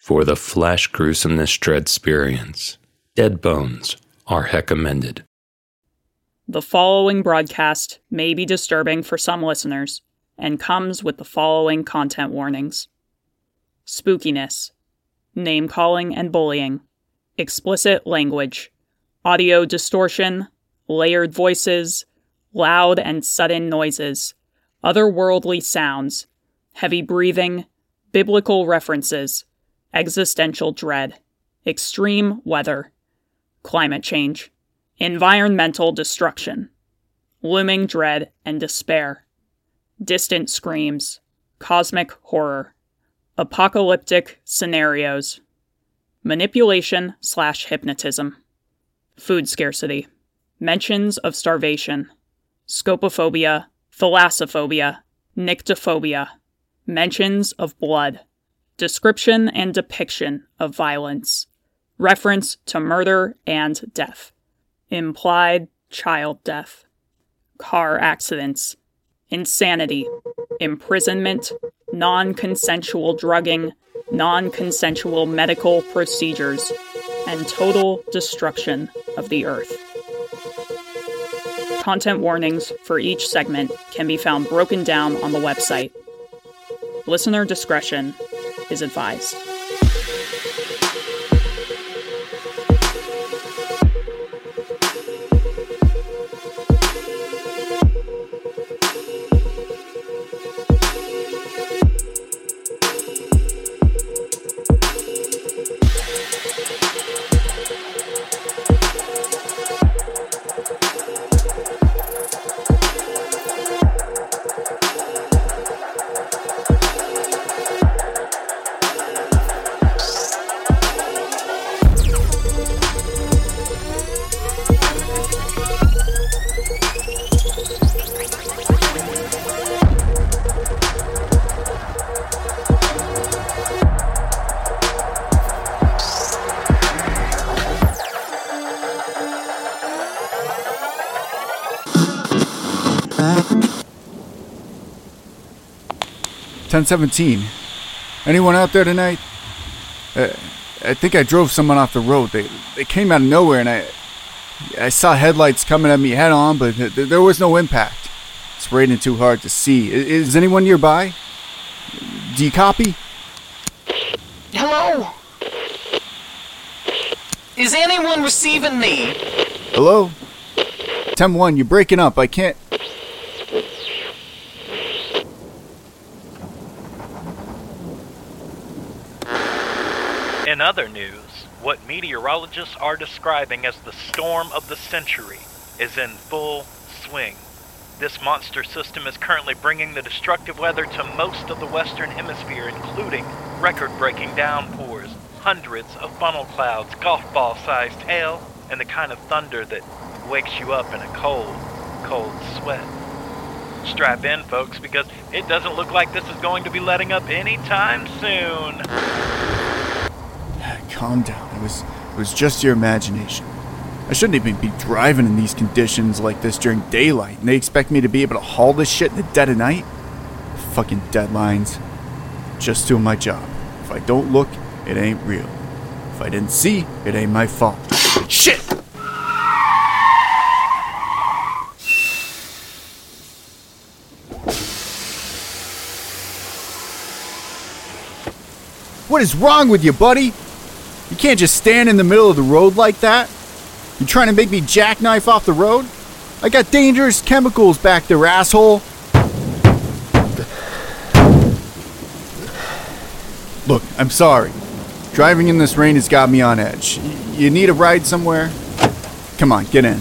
For the flesh gruesomeness dread experience, dead bones are recommended. The following broadcast may be disturbing for some listeners and comes with the following content warnings spookiness, name calling and bullying, explicit language, audio distortion, layered voices, loud and sudden noises, otherworldly sounds, heavy breathing, biblical references, existential dread, extreme weather, climate change, environmental destruction, looming dread and despair, distant screams, cosmic horror, apocalyptic scenarios, manipulation slash hypnotism, food scarcity, mentions of starvation, scopophobia, thalassophobia, nyctophobia, mentions of blood, description and depiction of violence, reference to murder and death, implied child death, car accidents, insanity, imprisonment, non consensual drugging, non consensual medical procedures, and total destruction of the earth. Content warnings for each segment can be found broken down on the website. Listener discretion is advised. 1017. Anyone out there tonight? Uh, I think I drove someone off the road. They they came out of nowhere, and I I saw headlights coming at me head on, but th- there was no impact. It's raining too hard to see. Is, is anyone nearby? Do you copy? Hello? Is anyone receiving me? Hello? 10-1, you're breaking up. I can't. In other news, what meteorologists are describing as the storm of the century is in full swing. This monster system is currently bringing the destructive weather to most of the western hemisphere, including record breaking downpours, hundreds of funnel clouds, golf ball sized hail, and the kind of thunder that wakes you up in a cold, cold sweat. Strap in, folks, because it doesn't look like this is going to be letting up anytime soon. Calm down. It was it was just your imagination. I shouldn't even be driving in these conditions like this during daylight, and they expect me to be able to haul this shit in the dead of night? Fucking deadlines. Just doing my job. If I don't look, it ain't real. If I didn't see, it ain't my fault. Shit! What is wrong with you, buddy? You can't just stand in the middle of the road like that. You trying to make me jackknife off the road? I got dangerous chemicals back there, asshole. Look, I'm sorry. Driving in this rain has got me on edge. You need a ride somewhere? Come on, get in.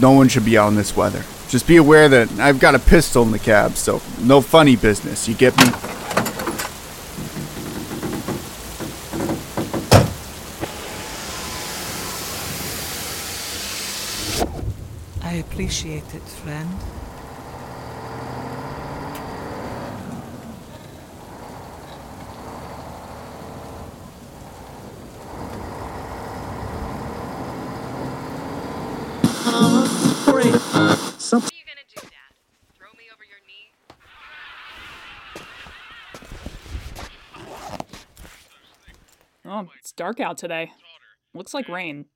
No one should be out in this weather. Just be aware that I've got a pistol in the cab, so no funny business. You get me? I appreciate it, friend. What are you gonna do, Dad? Throw me over your knee? Oh, it's dark out today. Looks like rain.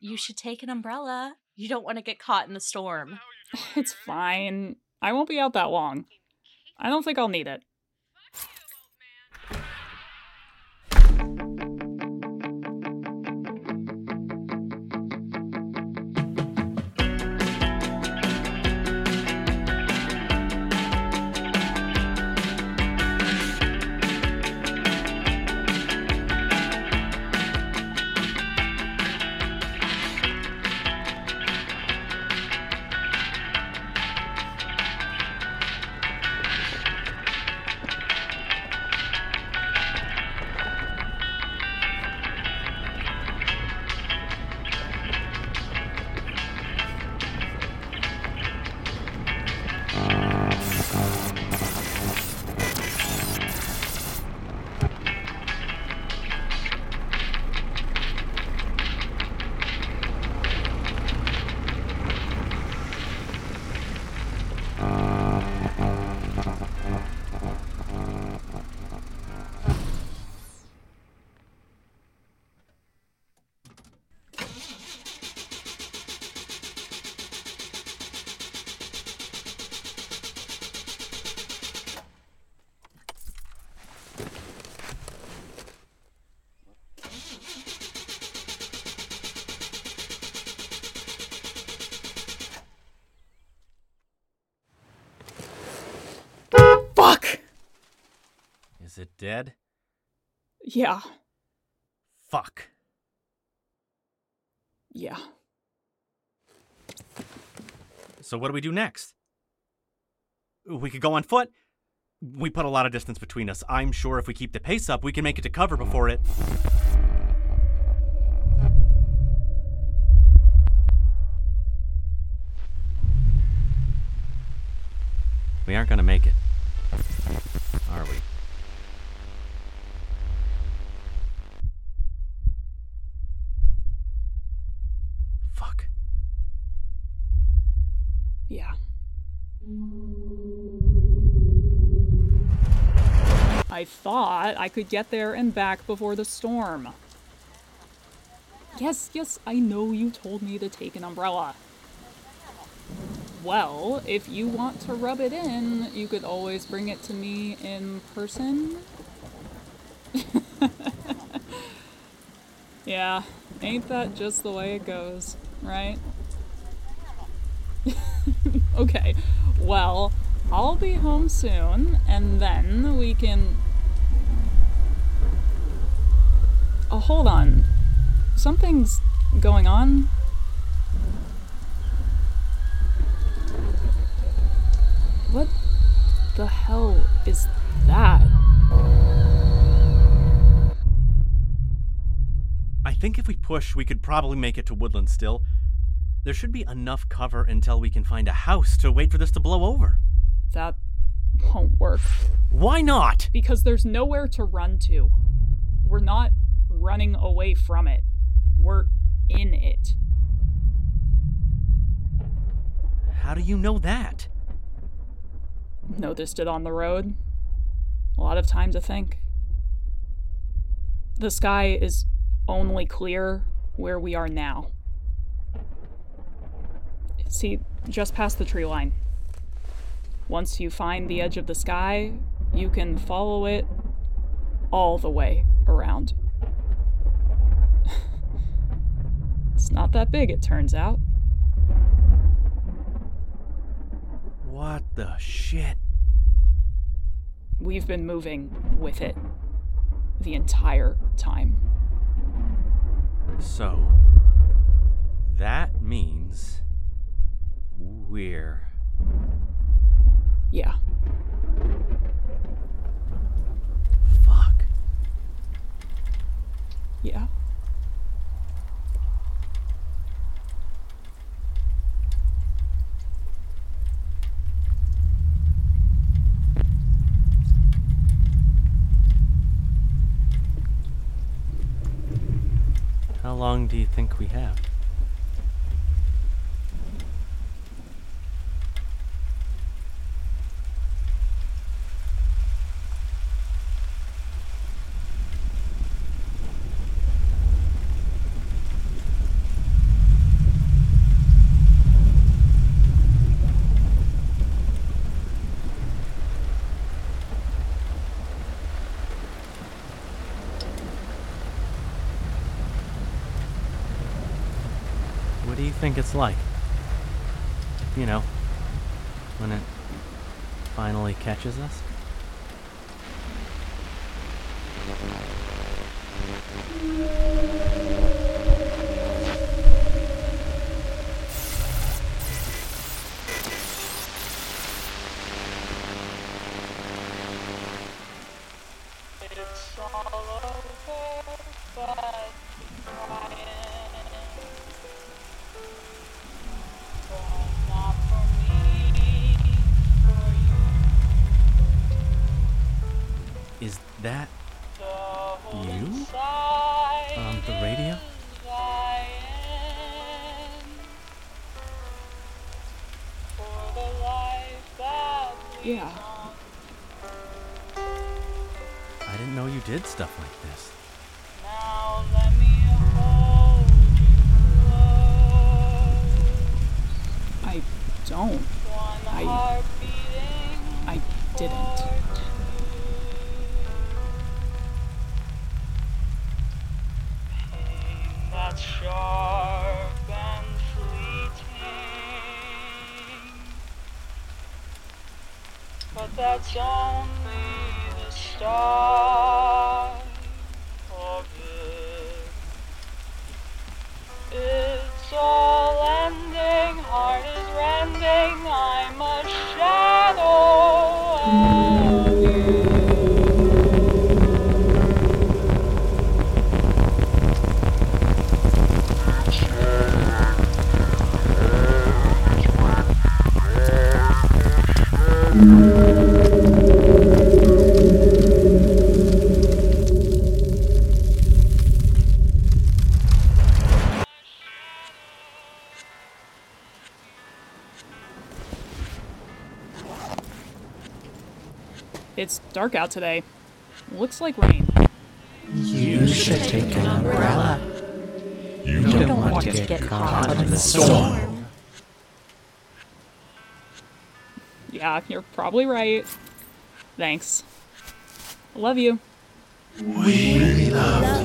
You should take an umbrella. You don't want to get caught in the storm. It's fine. I won't be out that long. I don't think I'll need it. Dead? Yeah, Fuck. yeah. So what do we do next? We could go on foot. We put a lot of distance between us. I'm sure if we keep the pace up, we can make it to cover before it. I could get there and back before the storm. Yes, yes, I know you told me to take an umbrella. Well, if you want to rub it in, you could always bring it to me in person. yeah, ain't that just the way it goes, right? okay, well, I'll be home soon, and then we can. Hold on. Something's going on. What the hell is that? I think if we push, we could probably make it to Woodland still. There should be enough cover until we can find a house to wait for this to blow over. That won't work. Why not? Because there's nowhere to run to. We're not running away from it, we're in it. How do you know that? Noticed it on the road. A lot of time to think. The sky is only clear where we are now. See, just past the tree line. Once you find the edge of the sky, you can follow it all the way around. It's not that big, it turns out. What the shit? We've been moving with it the entire time. So, that means we're. Yeah. Fuck. Yeah. How long do you think we have? you think it's like? You know, when it finally catches us? That you on the radio? Yeah. I didn't know you did stuff like this. I don't. Dark out today. Looks like rain. You should take an umbrella. You don't want to get caught in the storm. Yeah, you're probably right. Thanks. Love you. We love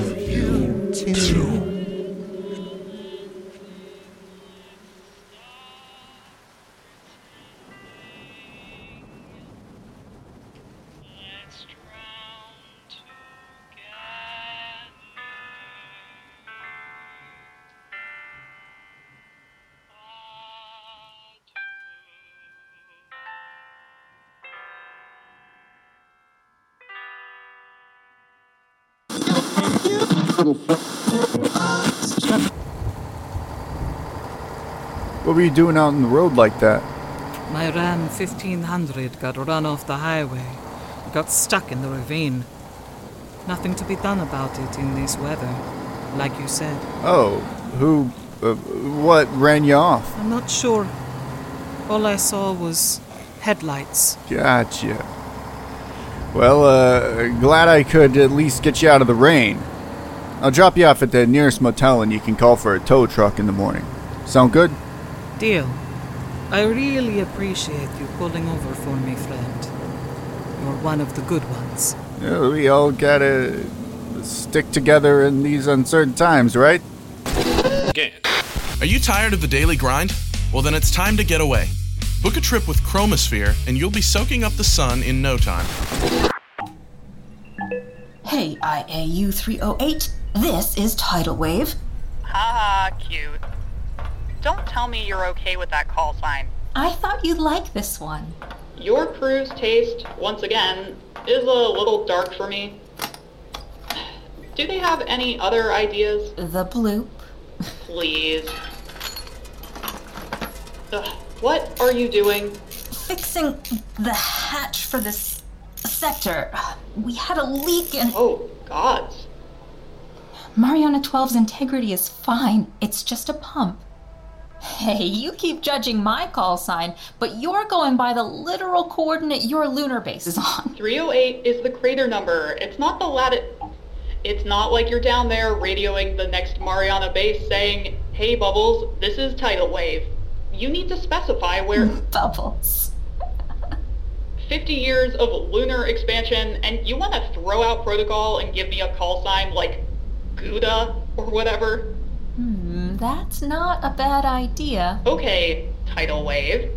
you doing out on the road like that? My Ram 1500 got run off the highway. It got stuck in the ravine. Nothing to be done about it in this weather, like you said. Oh, who. Uh, what ran you off? I'm not sure. All I saw was headlights. Gotcha. Well, uh, glad I could at least get you out of the rain. I'll drop you off at the nearest motel and you can call for a tow truck in the morning. Sound good? Deal. I really appreciate you pulling over for me, friend. You're one of the good ones. Yeah, we all gotta stick together in these uncertain times, right? Again. Are you tired of the daily grind? Well, then it's time to get away. Book a trip with Chromosphere, and you'll be soaking up the sun in no time. Hey, IAU 308. This is Tidal Wave. Haha, cute. Don't tell me you're okay with that call sign. I thought you'd like this one. Your crew's taste, once again, is a little dark for me. Do they have any other ideas? The bloop. Please. Ugh, what are you doing? Fixing the hatch for this sector. We had a leak and. Oh, gods. Mariana 12's integrity is fine. It's just a pump. Hey, you keep judging my call sign, but you're going by the literal coordinate your lunar base is on. 308 is the crater number. It's not the latitude. It's not like you're down there radioing the next Mariana base saying, hey, Bubbles, this is tidal wave. You need to specify where. Bubbles. 50 years of lunar expansion, and you want to throw out protocol and give me a call sign like Gouda or whatever? That's not a bad idea. Okay, tidal wave.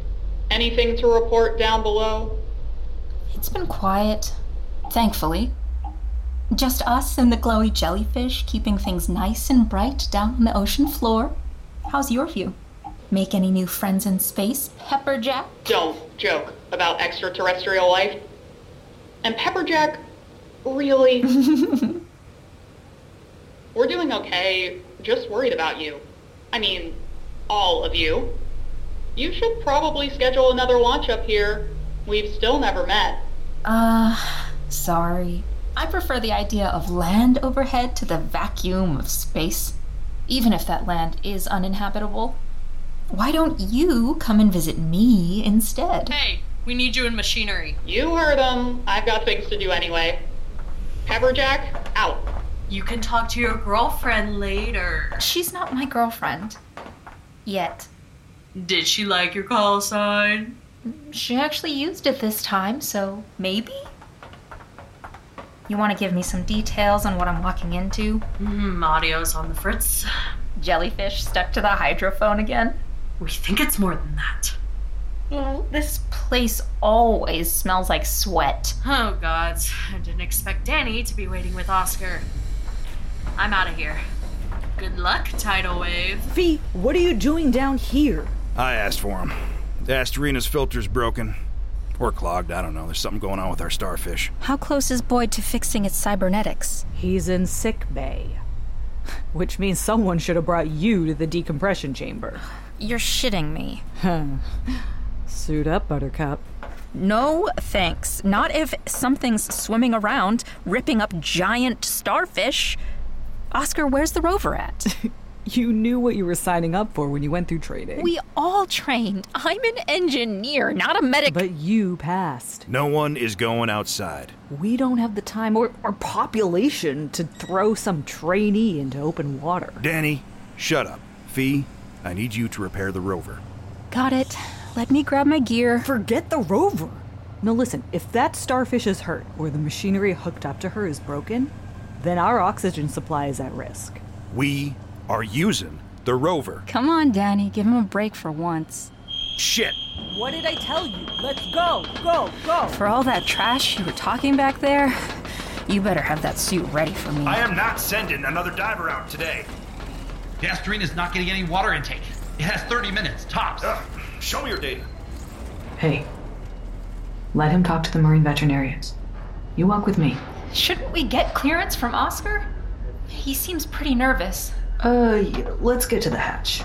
Anything to report down below? It's been quiet, thankfully. Just us and the glowy jellyfish keeping things nice and bright down on the ocean floor. How's your view? Make any new friends in space, Pepperjack? Don't joke about extraterrestrial life. And Pepperjack, really? We're doing okay, just worried about you. I mean, all of you. You should probably schedule another launch up here. We've still never met. Uh, sorry. I prefer the idea of land overhead to the vacuum of space, even if that land is uninhabitable. Why don't you come and visit me instead? Hey, we need you in machinery. You heard him. I've got things to do anyway. Pepperjack, out. You can talk to your girlfriend later. She's not my girlfriend. Yet. Did she like your call sign? She actually used it this time, so maybe? You want to give me some details on what I'm walking into? Mm, audio's on the fritz. Jellyfish stuck to the hydrophone again? We think it's more than that. Well, this place always smells like sweat. Oh, gods. I didn't expect Danny to be waiting with Oscar. I'm out of here. Good luck, Tidal Wave. Fee, what are you doing down here? I asked for him. The Asterina's filter's broken. Or clogged, I don't know. There's something going on with our starfish. How close is Boyd to fixing its cybernetics? He's in sick bay. Which means someone should have brought you to the decompression chamber. You're shitting me. Suit up, Buttercup. No, thanks. Not if something's swimming around, ripping up giant starfish. Oscar, where's the rover at? You knew what you were signing up for when you went through training. we all trained. I'm an engineer, not a medic. But you passed. No one is going outside. We don't have the time or, or population to throw some trainee into open water. Danny, shut up. Fee, I need you to repair the rover. Got it. Let me grab my gear. Forget the rover. No, listen, if that starfish is hurt or the machinery hooked up to her is broken, then our oxygen supply is at risk. We are using the rover. Come on, Danny. Give him a break for once. Shit! What did I tell you? Let's go, go, go! For all that trash you were talking back there, you better have that suit ready for me. I am not sending another diver out today. The is not getting any water intake. It has 30 minutes, tops. Ugh, show me your data. Hey, let him talk to the Marine veterinarians. You walk with me. Shouldn't we get clearance from Oscar? He seems pretty nervous. Uh, yeah, let's get to the hatch.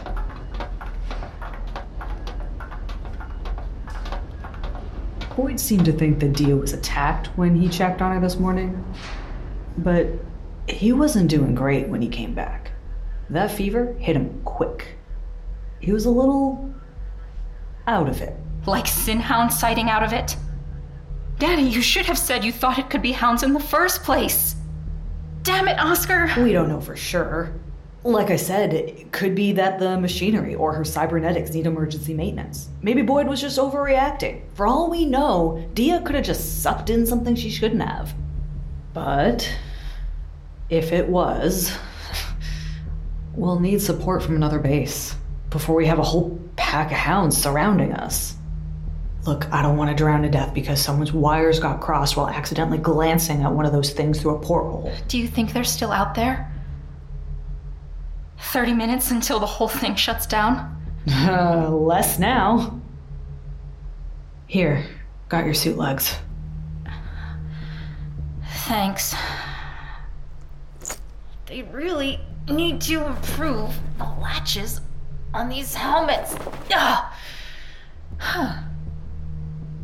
Boyd seemed to think that Dia was attacked when he checked on her this morning. But he wasn't doing great when he came back. That fever hit him quick. He was a little out of it. Like Sinhound sighting out of it? Daddy, you should have said you thought it could be hounds in the first place. Damn it, Oscar! We don't know for sure. Like I said, it could be that the machinery or her cybernetics need emergency maintenance. Maybe Boyd was just overreacting. For all we know, Dia could have just sucked in something she shouldn't have. But if it was, we'll need support from another base before we have a whole pack of hounds surrounding us. Look, I don't want to drown to death because someone's wires got crossed while accidentally glancing at one of those things through a porthole. Do you think they're still out there? 30 minutes until the whole thing shuts down? Uh, less now. Here, got your suit legs. Thanks. They really need to improve the latches on these helmets. Ugh. Huh.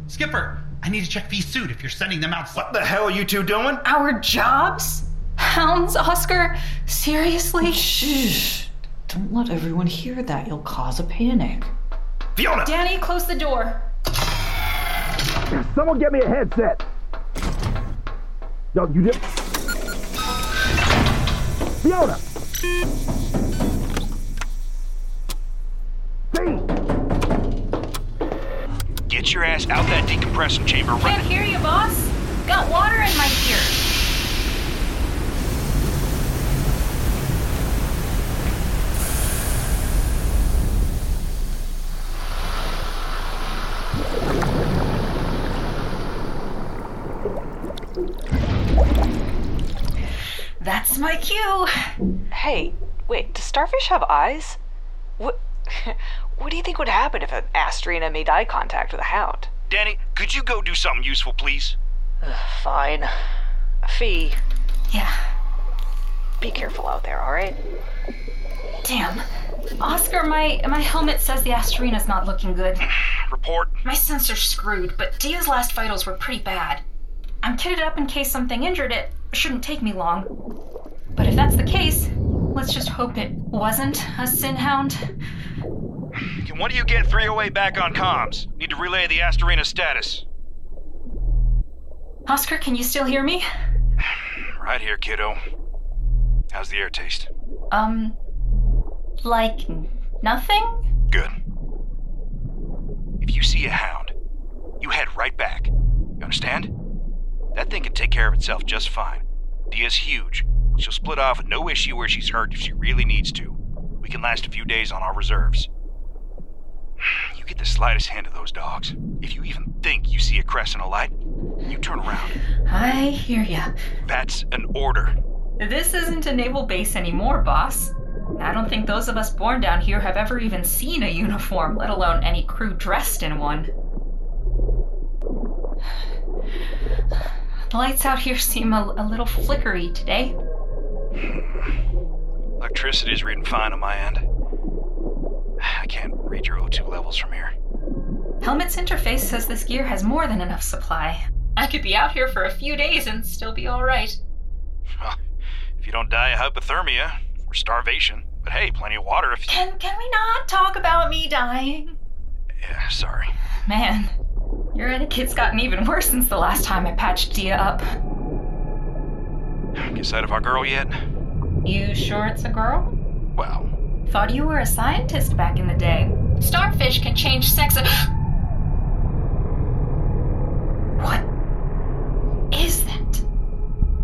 Skipper, I need to check Fee's suit if you're sending them out. What the hell are you two doing? Our jobs? Hounds, Oscar? Seriously? Shh. Don't let everyone hear that. You'll cause a panic. Fiona! Danny, close the door. Someone get me a headset. Yo, you did. Fiona! Get your ass out that decompression chamber. right Can't hear you, boss. Got water in my ear. That's my cue. Hey, wait, does starfish have eyes? What what do you think would happen if an Asterina made eye contact with a hound? Danny, could you go do something useful, please? Fine. Fee, Yeah. be careful out there, alright? Damn. Oscar, my my helmet says the Asterina's not looking good. Report. My sensor's screwed, but Dia's last vitals were pretty bad. I'm kitted up in case something injured it. Shouldn't take me long. But if that's the case, let's just hope it wasn't a sin hound. Can one of you get 308 back on comms? Need to relay the Asterina status. Oscar, can you still hear me? Right here, kiddo. How's the air taste? Um, like nothing? Good. If you see a hound, you head right back. You understand? That thing can take care of itself just fine. Dia's huge. She'll split off with no issue where she's hurt if she really needs to. We can last a few days on our reserves. You get the slightest hint of those dogs. If you even think you see a crescent of light, you turn around. I hear ya. That's an order. This isn't a naval base anymore, boss. I don't think those of us born down here have ever even seen a uniform, let alone any crew dressed in one. The lights out here seem a, a little flickery today. Electricity's reading fine on my end. I can't read your O2 levels from here. Helmet's interface says this gear has more than enough supply. I could be out here for a few days and still be alright. If you don't die of hypothermia or starvation, but hey, plenty of water if you. Can can we not talk about me dying? Yeah, sorry. Man, your etiquette's gotten even worse since the last time I patched Dia up. Get sight of our girl yet? You sure it's a girl? Well, Thought you were a scientist back in the day. Starfish can change sex. What is that?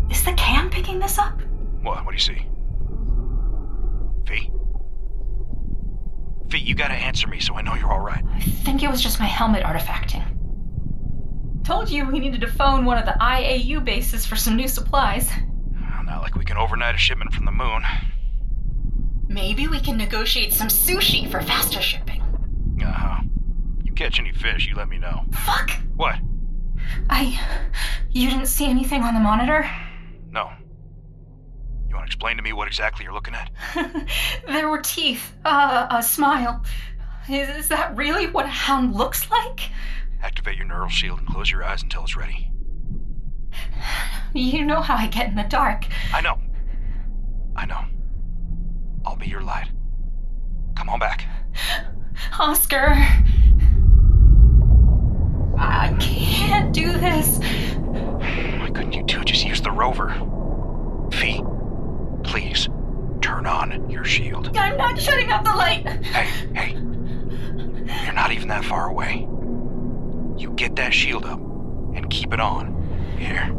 Is the cam picking this up? what? What do you see? Fee? Fee, you gotta answer me so I know you're alright. I think it was just my helmet artifacting. Told you we needed to phone one of the IAU bases for some new supplies. Not like we can overnight a shipment from the moon. Maybe we can negotiate some sushi for faster shipping. Uh huh. You catch any fish, you let me know. Fuck! What? I. You didn't see anything on the monitor? No. You wanna explain to me what exactly you're looking at? there were teeth, uh, a smile. Is, is that really what a hound looks like? Activate your neural shield and close your eyes until it's ready. You know how I get in the dark. I know. I know. I'll be your light. Come on back. Oscar. I can't do this. Why couldn't you two just use the rover? Fee, please turn on your shield. I'm not shutting off the light. Hey, hey. You're not even that far away. You get that shield up and keep it on. Here,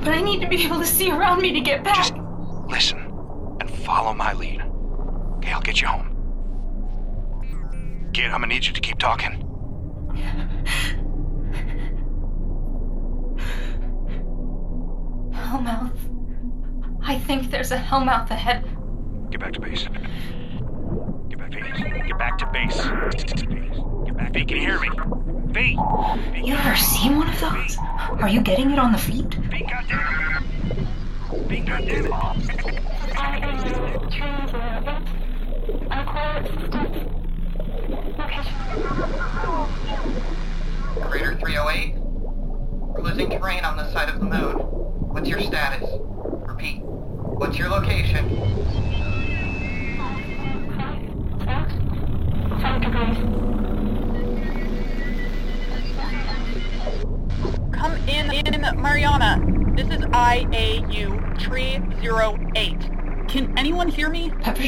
But I need to be able to see around me to get back. Just listen and follow my lead. Okay, I'll get you home. Kid, I'm gonna need you to keep talking. Hellmouth. I think there's a hellmouth ahead. Get back to base. Get back to base. Get back to base. Get back. Fee, can you hear me? Fee! You ever seen one of those? Are you getting it on the feet? Fee, goddammit! Fee, goddammit!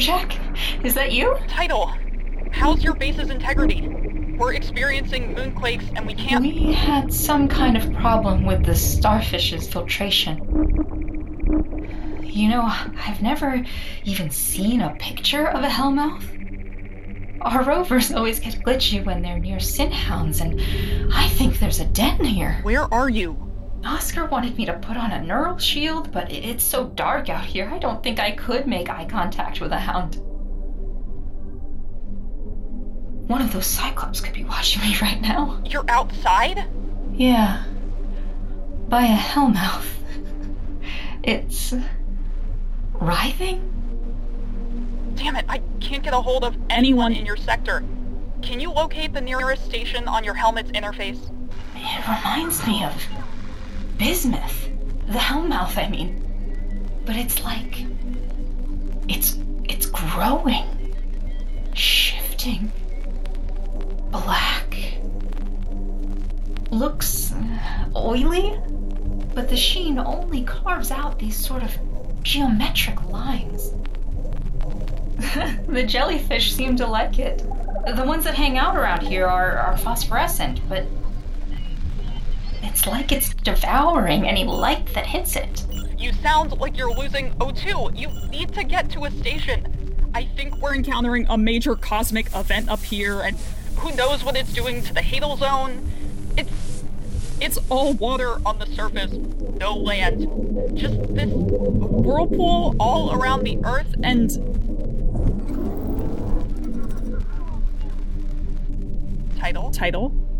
Pepperjack? Is that you? Tidal. How's your base's integrity? We're experiencing moonquakes and we can't. We had some kind of problem with the starfish's filtration. You know, I've never even seen a picture of a hellmouth. Our rovers always get glitchy when they're near sin hounds, and I think there's a den here. Where are you? Oscar wanted me to put on a neural shield, but it's so dark out here, I don't think I could make eye contact with a hound. One of those cyclops could be watching me right now. You're outside? Yeah. By a hellmouth. It's. writhing? Damn it, I can't get a hold of anyone in your sector. Can you locate the nearest station on your helmet's interface? It reminds me of. Bismuth. The hellmouth, I mean. But it's like. it's. it's growing. shifting. Black. Looks uh, oily, but the sheen only carves out these sort of geometric lines. the jellyfish seem to like it. The ones that hang out around here are, are phosphorescent, but it's like it's devouring any light that hits it. You sound like you're losing O2. You need to get to a station. I think we're encountering a major cosmic event up here, and who knows what it's doing to the Hadal Zone. It's it's all water on the surface, no land. Just this whirlpool all around the Earth, and Tidal. Tidal?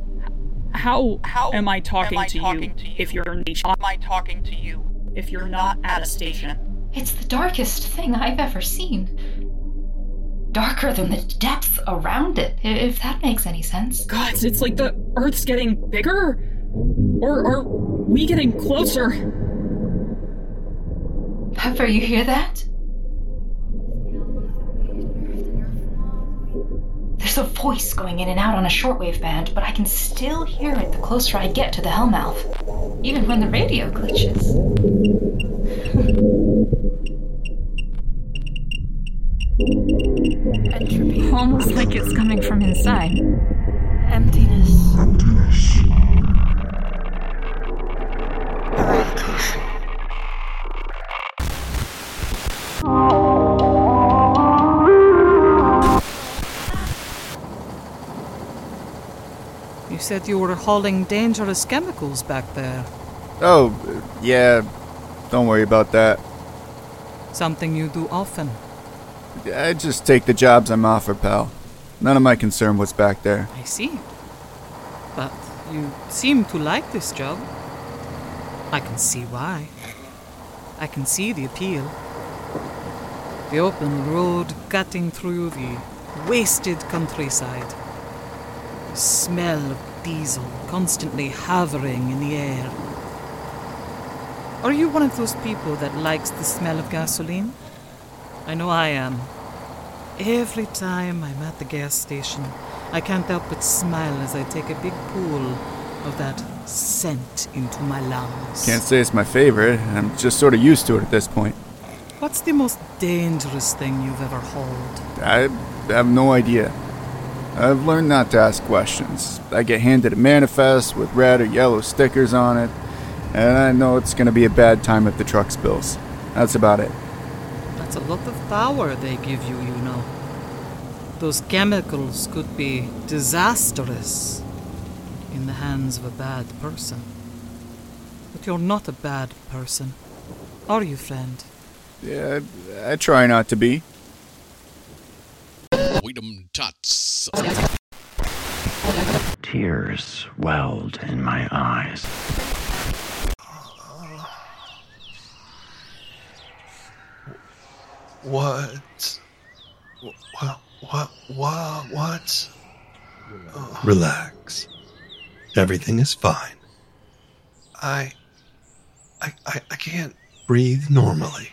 How, How am I talking, am I to, talking you to you? if you're Am I talking to you? if you're not at a station? It's the darkest thing I've ever seen. Darker than the depth around it, if that makes any sense. God, it's like the Earth's getting bigger? Or are we getting closer? Pepper, you hear that? There's a voice going in and out on a shortwave band, but I can still hear it the closer I get to the Hellmouth, even when the radio glitches. Entropy. Almost like it's coming from inside. Said you were hauling dangerous chemicals back there. Oh, yeah. Don't worry about that. Something you do often. I just take the jobs I'm offered, pal. None of my concern what's back there. I see. But you seem to like this job. I can see why. I can see the appeal. The open road cutting through the wasted countryside. The smell of diesel constantly hovering in the air. Are you one of those people that likes the smell of gasoline? I know I am. Every time I'm at the gas station, I can't help but smile as I take a big pull of that scent into my lungs. Can't say it's my favorite. I'm just sort of used to it at this point. What's the most dangerous thing you've ever hauled? I have no idea. I've learned not to ask questions. I get handed a manifest with red or yellow stickers on it, and I know it's going to be a bad time if the truck spills. That's about it. That's a lot of power they give you, you know. Those chemicals could be disastrous in the hands of a bad person. But you're not a bad person, are you, friend? Yeah, I, I try not to be. Weedum Tots. Tears welled in my eyes. What? What? What? What? What? Relax. Everything is fine. I, I, I, I can't. Breathe normally.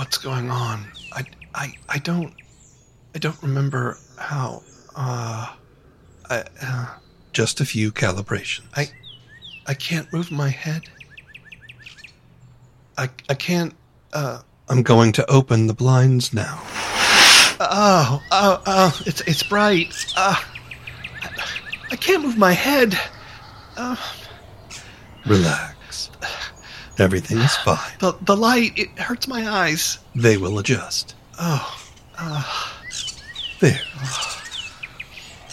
What's going on? I, I, I don't, I don't remember how. Uh, I, uh, Just a few calibrations. I, I can't move my head. I, I can't. Uh, I'm going to open the blinds now. oh, oh, oh! It's, it's bright. Uh, I, I can't move my head. Uh, Relax. Everything is fine. the, the light it hurts my eyes. They will adjust. Oh, uh, There.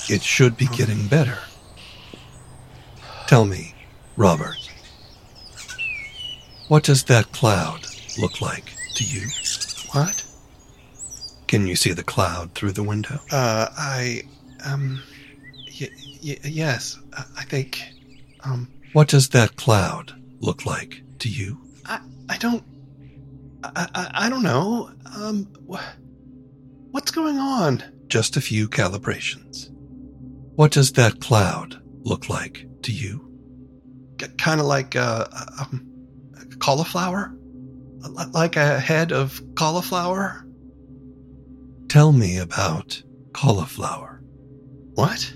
It should be getting better. Tell me, Robert, what does that cloud look like to you? What? Can you see the cloud through the window? Uh, I, um, y- y- yes, I, I think, um, What does that cloud look like to you? I, I don't, I, I, I don't know. Um, wh- what's going on? Just a few calibrations. What does that cloud look like to you? kind of like a um, cauliflower, Li- like a head of cauliflower. Tell me about cauliflower. What?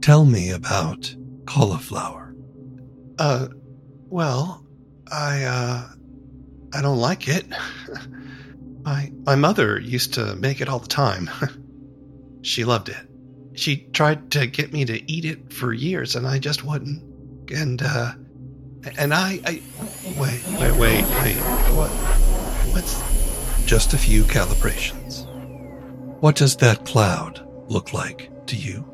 Tell me about cauliflower. Uh, well, I uh, I don't like it. my my mother used to make it all the time. she loved it. She tried to get me to eat it for years, and I just wouldn't. And uh, and I I wait wait wait wait what what's Just a few calibrations. What does that cloud look like to you?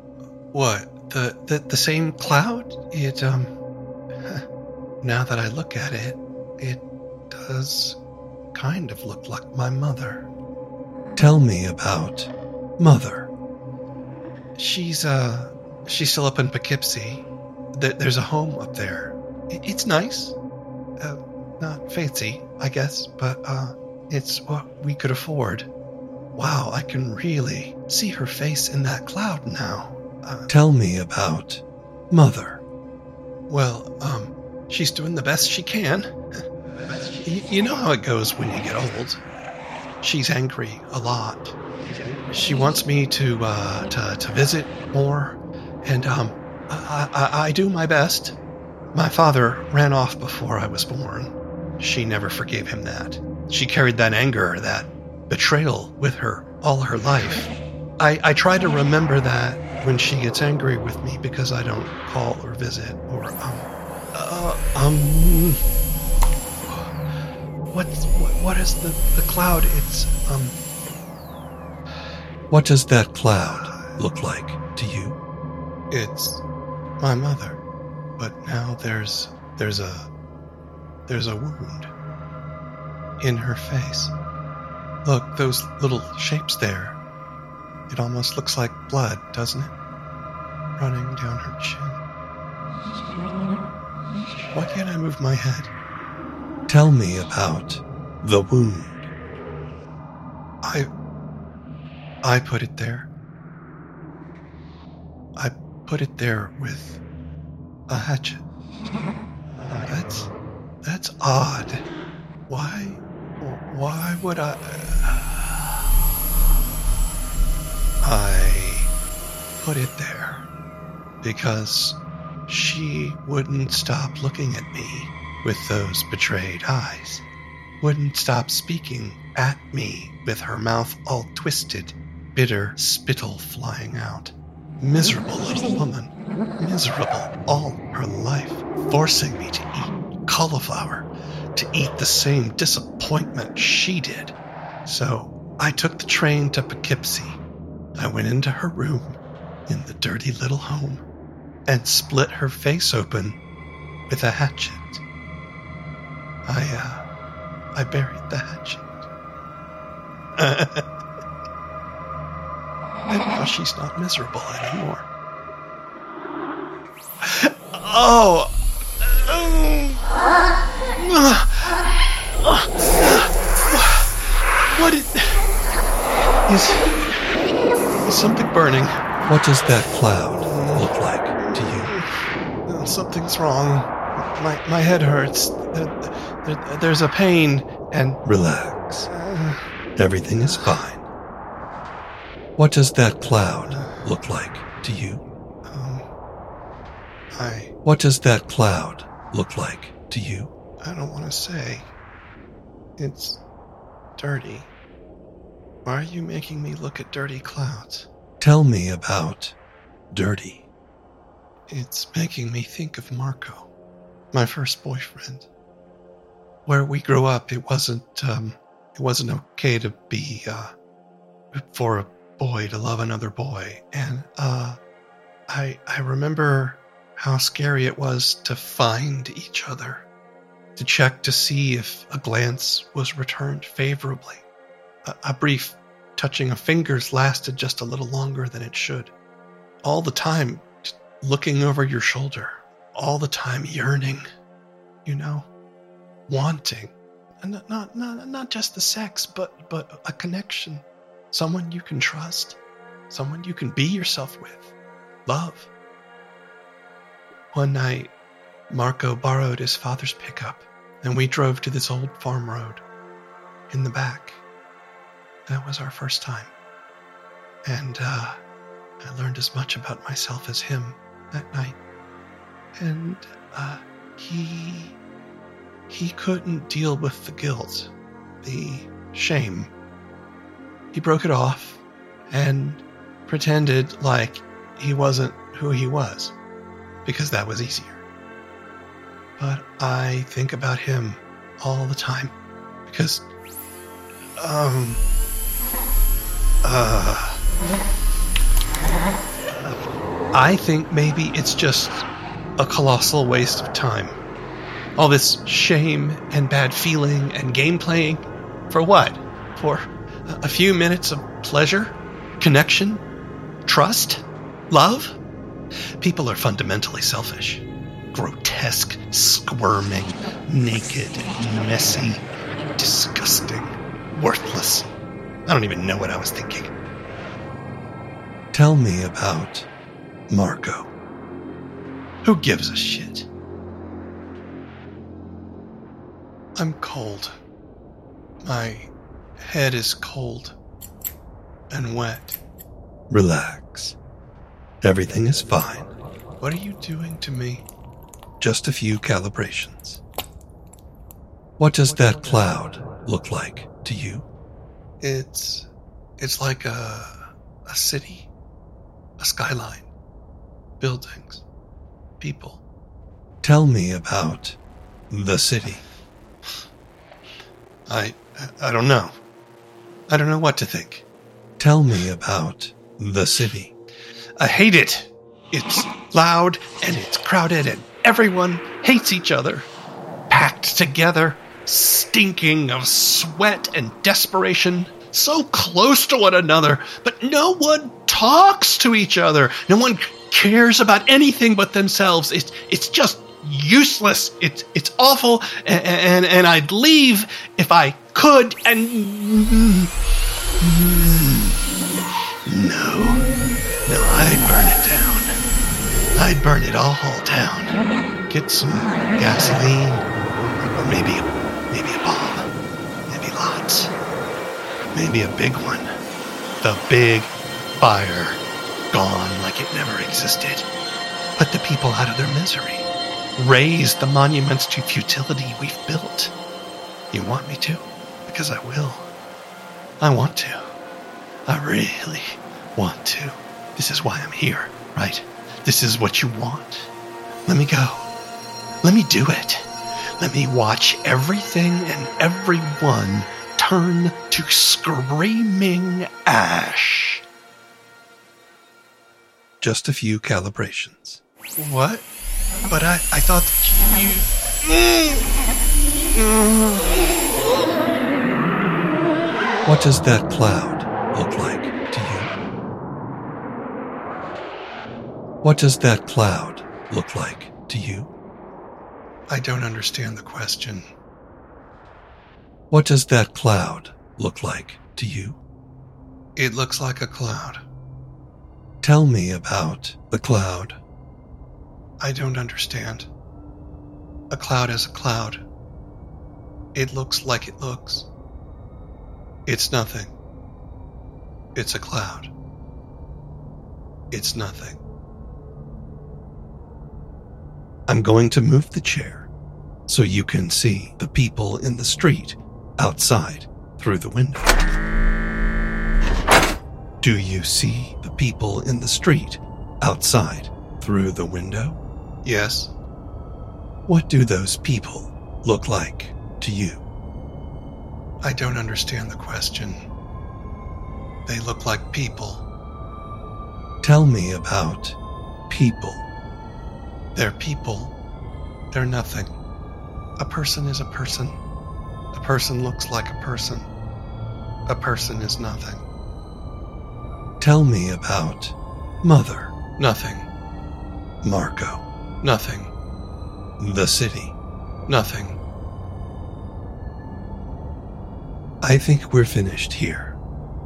what the the the same cloud? It um. Now that I look at it, it does kind of look like my mother. Tell me about Mother. She's uh she's still up in Poughkeepsie. There's a home up there. It's nice. Uh, not fancy, I guess, but uh it's what we could afford. Wow, I can really see her face in that cloud now. Uh, Tell me about Mother. well, um she's doing the best she can. you, know how it goes when you get old. She's angry a lot. She wants me to uh, to to visit more, and um, I, I I do my best. My father ran off before I was born. She never forgave him that. She carried that anger, that betrayal with her all her life. I, I try to remember that when she gets angry with me because I don't call or visit or um uh, um what's what, what is the the cloud? It's um What does that cloud look like to you? It's my mother, but now there's there's a there's a wound in her face. Look, those little shapes there. It almost looks like blood, doesn't it? Running down her chin. Why can't I move my head? Tell me about the wound. I I put it there. I put it there with a hatchet. That's that's odd. Why why would I I put it there because she wouldn't stop looking at me with those betrayed eyes. Wouldn't stop speaking at me with her mouth all twisted, bitter spittle flying out. Miserable little woman. Miserable all her life, forcing me to eat cauliflower, to eat the same disappointment she did. So I took the train to Poughkeepsie. I went into her room in the dirty little home and split her face open with a hatchet. I, uh, I buried the hatchet. and now she's not miserable anymore. Oh! What is, is, is something burning? What does that cloud look like Something's wrong. My my head hurts. There, there- there's a pain and Relax. Everything is fine. What does that cloud look like to you? Um, I What does that cloud look like to you? I don't want to say. It's dirty. Why are you making me look at dirty clouds? Tell me about Dirty. It's making me think of Marco, my first boyfriend. Where we grew up, it wasn't um, it wasn't okay to be uh, for a boy to love another boy, and uh, I I remember how scary it was to find each other, to check to see if a glance was returned favorably. A, a brief touching of fingers lasted just a little longer than it should. All the time, looking over your shoulder, all the time yearning, you know, wanting, and not not not, just the sex, but but a connection, someone you can trust, someone you can be yourself with, love. One night, Marco borrowed his father's pickup, and we drove to this old farm road. In the back, that was our first time. And uh, I learned as much about myself as him that night. And uh, he. he couldn't deal with the guilt, the shame. He broke it off and pretended like he wasn't who he was, because that was easier. But I think about him all the time because, um, uh, I think maybe it's just a colossal waste of time. All this shame and bad feeling and game playing. For what? For a few minutes of pleasure? Connection? Trust? Love? People are fundamentally selfish. Grotesque, squirming, naked, messy, disgusting, worthless. I don't even know what I was thinking. Tell me about Marco. Who gives a shit? I'm cold. My head is cold and wet. Relax. Everything is fine. What are you doing to me? Just a few calibrations. What does that cloud look like to you? It's it's like a a city, a skyline, buildings, people. Tell me about the city. I I don't know. I don't know what to think. Tell me about the city. I hate it. It's loud and it's crowded and everyone hates each other. Packed together, stinking of sweat and desperation, so close to one another, but no one talks to each other. No one cares about anything but themselves. It's it's just useless. It's it's awful, and and, and I'd leave if I could. And no, no, I'd burn it down. I'd burn it all down. Get some gasoline, or maybe maybe a bomb, maybe lots, maybe a big one. The big fire, gone like it never existed. Put the people out of their misery. Raise the monuments to futility we've built. You want me to? Because I will. I want to. I really want to. This is why I'm here, right? This is what you want. Let me go. Let me do it. Let me watch everything and everyone turn to screaming ash. Just a few calibrations. what? But I I thought you. What does that cloud look like to you? What does that cloud look like to you? I don't understand the question. What does that cloud look like to you? It looks like a cloud. Tell me about the cloud. I don't understand. A cloud is a cloud. It looks like it looks. It's nothing. It's a cloud. It's nothing. I'm going to move the chair so you can see the people in the street outside through the window. Do you see the people in the street outside through the window? Yes. What do those people look like to you? I don't understand the question. They look like people. Tell me about people. They're people. They're nothing. A person is a person. A person looks like a person. A person is nothing. Tell me about Mother. Nothing. Marco. Nothing. The city. Nothing. I think we're finished here.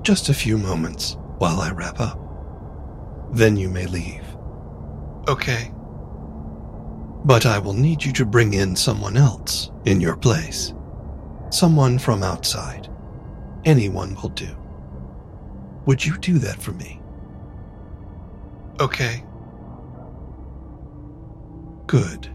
Just a few moments while I wrap up. Then you may leave. Okay. But I will need you to bring in someone else in your place. Someone from outside. Anyone will do. Would you do that for me? Okay. Good.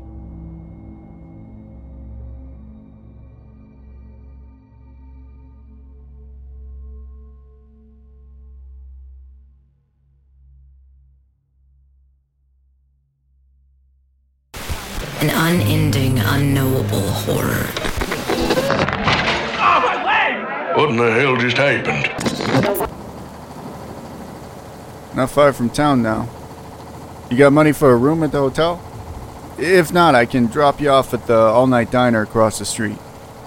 Not far from town now. You got money for a room at the hotel? If not, I can drop you off at the all night diner across the street.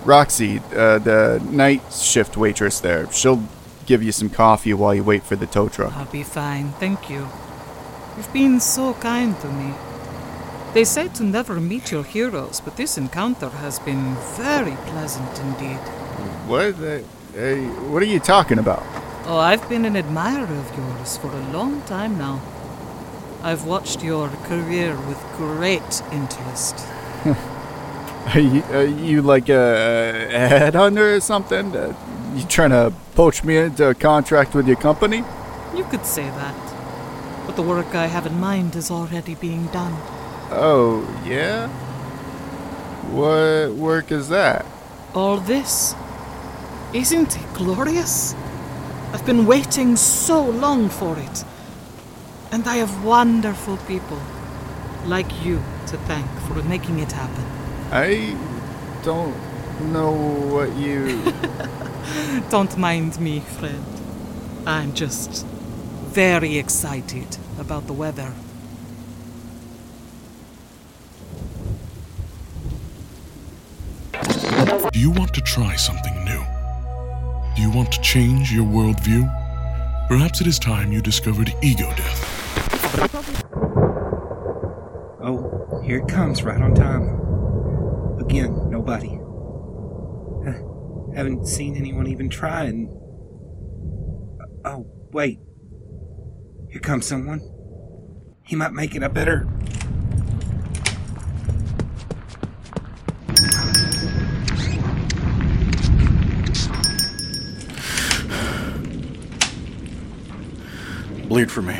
Roxy, uh, the night shift waitress there, she'll give you some coffee while you wait for the tow truck. I'll be fine, thank you. You've been so kind to me. They say to never meet your heroes, but this encounter has been very pleasant indeed. What? Uh, what are you talking about? Oh, I've been an admirer of yours for a long time now. I've watched your career with great interest. Are you, are you like a, headhunter or something? Uh, you trying to poach me into a contract with your company? You could say that. But the work I have in mind is already being done. Oh, yeah? What work is that? All this. Isn't it glorious? I've been waiting so long for it. And I have wonderful people like you to thank for making it happen. I don't know what you. Don't mind me, friend. I'm just very excited about the weather. Do you want to try something new? Do you want to change your worldview? Perhaps it is time you discovered ego death. Oh, here it comes, right on time. Again, nobody. Haven't seen anyone even try and. Oh, wait. Here comes someone. He might make it a better. Bleed for me.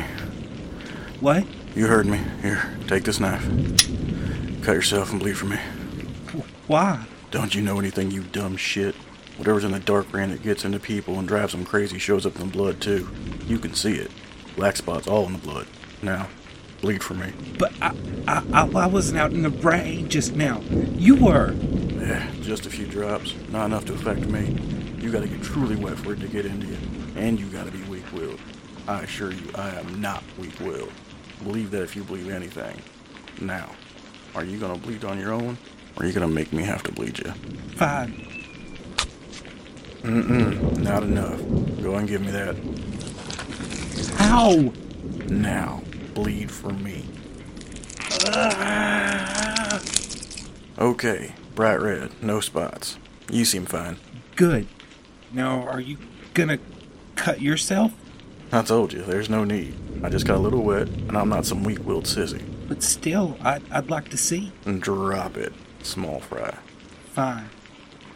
What? You heard me. Here, take this knife. Cut yourself and bleed for me. Why? Don't you know anything, you dumb shit? Whatever's in the dark brain that gets into people and drives them crazy shows up in the blood, too. You can see it. Black spots all in the blood. Now, bleed for me. But I, I, I, I wasn't out in the brain just now. You were. Yeah, just a few drops. Not enough to affect me. You gotta get truly wet for it to get into you. And you gotta be weak willed. I assure you, I am not weak willed. Believe that if you believe anything. Now, are you gonna bleed on your own? Or are you gonna make me have to bleed you? Fine. Mm-mm, not enough. Go and give me that. Ow! Now, bleed for me. Okay, bright red, no spots. You seem fine. Good. Now, are you gonna cut yourself? I told you, there's no need. I just got a little wet, and I'm not some weak-willed sissy. But still, I'd, I'd like to see. And Drop it, small fry. Fine.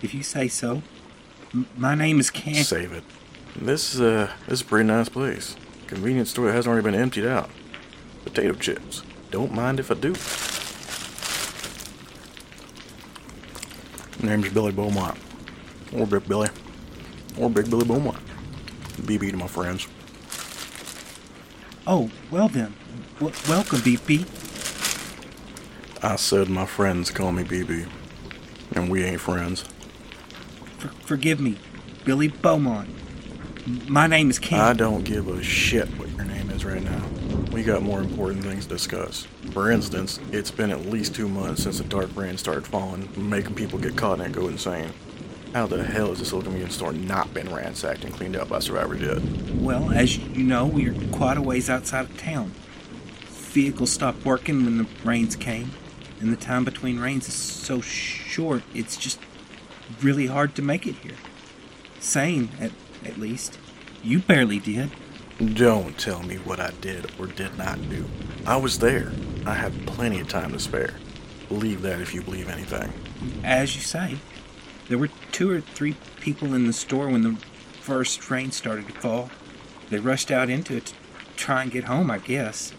If you say so. M- my name is Cam. Save it. This, uh, this is a pretty nice place. Convenience store hasn't already been emptied out. Potato chips. Don't mind if I do. Name's Billy Beaumont. Or Big Billy. Or Big Billy Beaumont. BB to my friends. Oh, well then. W- welcome, BB. I said my friends call me BB. And we ain't friends. For- forgive me, Billy Beaumont. My name is Cam. I don't give a shit what your name is right now. We got more important things to discuss. For instance, it's been at least two months since the dark rain started falling, making people get caught and go insane. How the hell has this old convenience store not been ransacked and cleaned out by survivors yet? Well, as you know, we are quite a ways outside of town. Vehicles stopped working when the rains came, and the time between rains is so short, it's just really hard to make it here. Sane, at, at least. You barely did. Don't tell me what I did or did not do. I was there. I had plenty of time to spare. Believe that if you believe anything. As you say, there were two or three people in the store when the first rain started to fall. They rushed out into it to try and get home, I guess.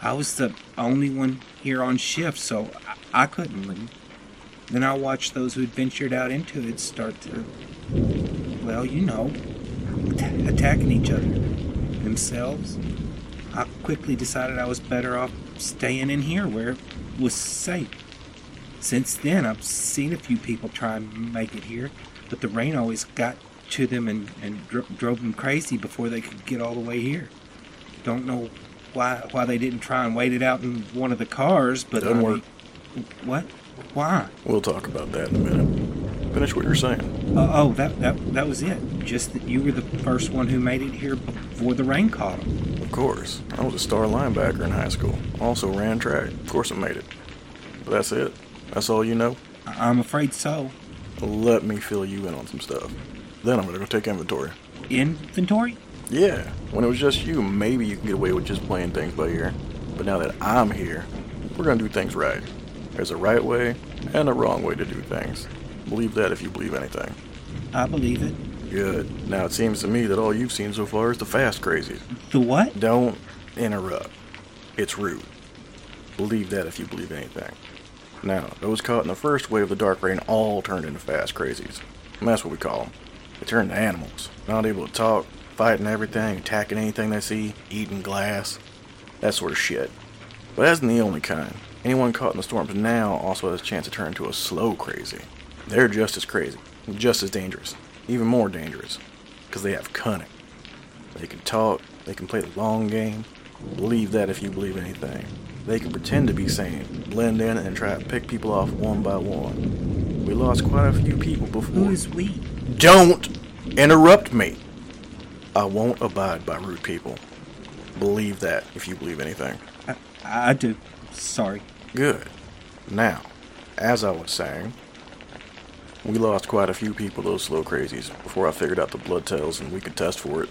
I was the only one here on shift, so I, couldn't leave. Then I watched those who'd ventured out into it start to, well, you know, att- attacking each other themselves. I quickly decided I was better off staying in here where it was safe. Since then, I've seen a few people try and make it here, but the rain always got to them and, and dro- drove them crazy before they could get all the way here. Don't know why why they didn't try and wait it out in one of the cars, but Doesn't I work. mean, what? Why? We'll talk about that in a minute. Finish what you're saying. Uh, oh, that, that that was it. Just that you were the first one who made it here before the rain caught 'em. Of course. I was a star linebacker in high school. Also ran track. Of course I made it. But that's it? That's all you know? I'm afraid so. Let me fill you in on some stuff. Then I'm gonna go take inventory. Inventory? Yeah, when it was just you, maybe you can get away with just playing things by ear. But now that I'm here, we're gonna do things right. There's a right way and a wrong way to do things. Believe that if you believe anything. I believe it. Good. Now it seems to me that all you've seen so far is the fast crazies. The what? Don't interrupt. It's rude. Believe that if you believe anything. Now, those caught in the first wave of the dark rain all turned into fast crazies. And that's what we call them. They turn into animals. Not able to talk, fighting everything, attacking anything they see, eating glass, that sort of shit. But that isn't the only kind. Anyone caught in the storms now also has a chance to turn into a slow crazy. They're just as crazy, just as dangerous, even more dangerous, because they have cunning. They can talk, they can play the long game. Believe that if you believe anything. They can pretend to be sane, blend in, and try to pick people off one by one. We lost quite a few people before. Who is we? Don't interrupt me. I won't abide by rude people. Believe that if you believe anything. I, I do. Sorry. Good. Now, as I was saying, we lost quite a few people, those slow crazies, before I figured out the blood tells and we could test for it.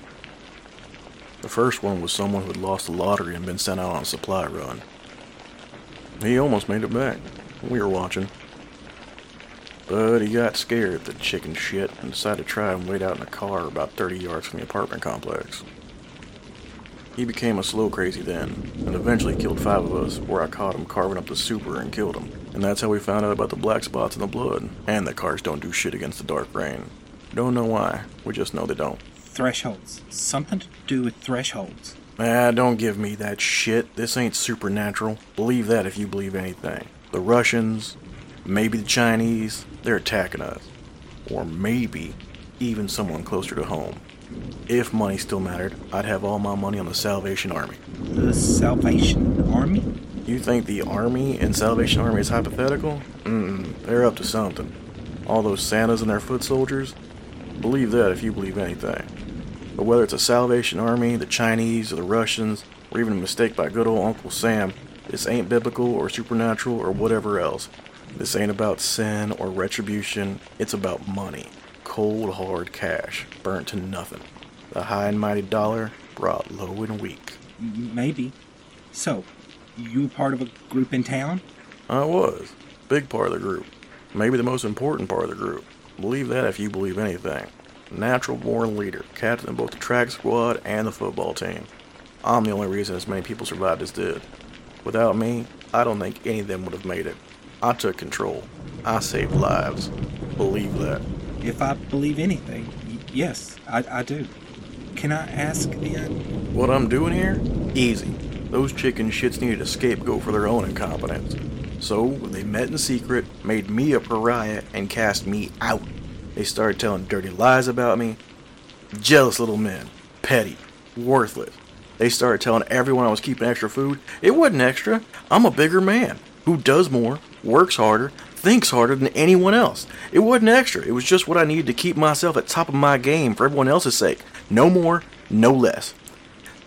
The first one was someone who had lost the lottery and been sent out on a supply run. He almost made it back. We were watching. But he got scared at the chicken shit and decided to try and wait out in a car about 30 yards from the apartment complex. He became a slow crazy then, and eventually killed five of us, where I caught him carving up the super and killed him. And that's how we found out about the black spots in the blood, and that cars don't do shit against the dark rain. Don't know why, we just know they don't. Thresholds. Something to do with thresholds. Ah, don't give me that shit. This ain't supernatural. Believe that if you believe anything. The Russians, maybe the Chinese, they're attacking us. Or maybe even someone closer to home. If money still mattered, I'd have all my money on the Salvation Army. The Salvation Army? You think the Army and Salvation Army is hypothetical? Mm, they're up to something. All those Santas and their foot soldiers? Believe that if you believe anything. But whether it's a Salvation Army, the Chinese, or the Russians, or even a mistake by good old Uncle Sam, this ain't biblical or supernatural or whatever else. This ain't about sin or retribution, it's about money. Cold, hard cash, burnt to nothing. The high and mighty dollar brought low and weak. Maybe. So, you were part of a group in town? I was. Big part of the group. Maybe the most important part of the group. Believe that if you believe anything. Natural born leader, captain of both the track squad and the football team. I'm the only reason as many people survived as did. Without me, I don't think any of them would have made it. I took control. I saved lives. Believe that. If I believe anything, y- yes, I, I do. Can I ask then? What I'm doing here? Easy. Those chicken shits needed a scapegoat for their own incompetence. So, they met in secret, made me a pariah, and cast me out. They started telling dirty lies about me. Jealous little men. Petty. Worthless. They started telling everyone I was keeping extra food. It wasn't extra. I'm a bigger man who does more, works harder, thinks harder than anyone else. It wasn't extra. It was just what I needed to keep myself at top of my game for everyone else's sake. No more, no less.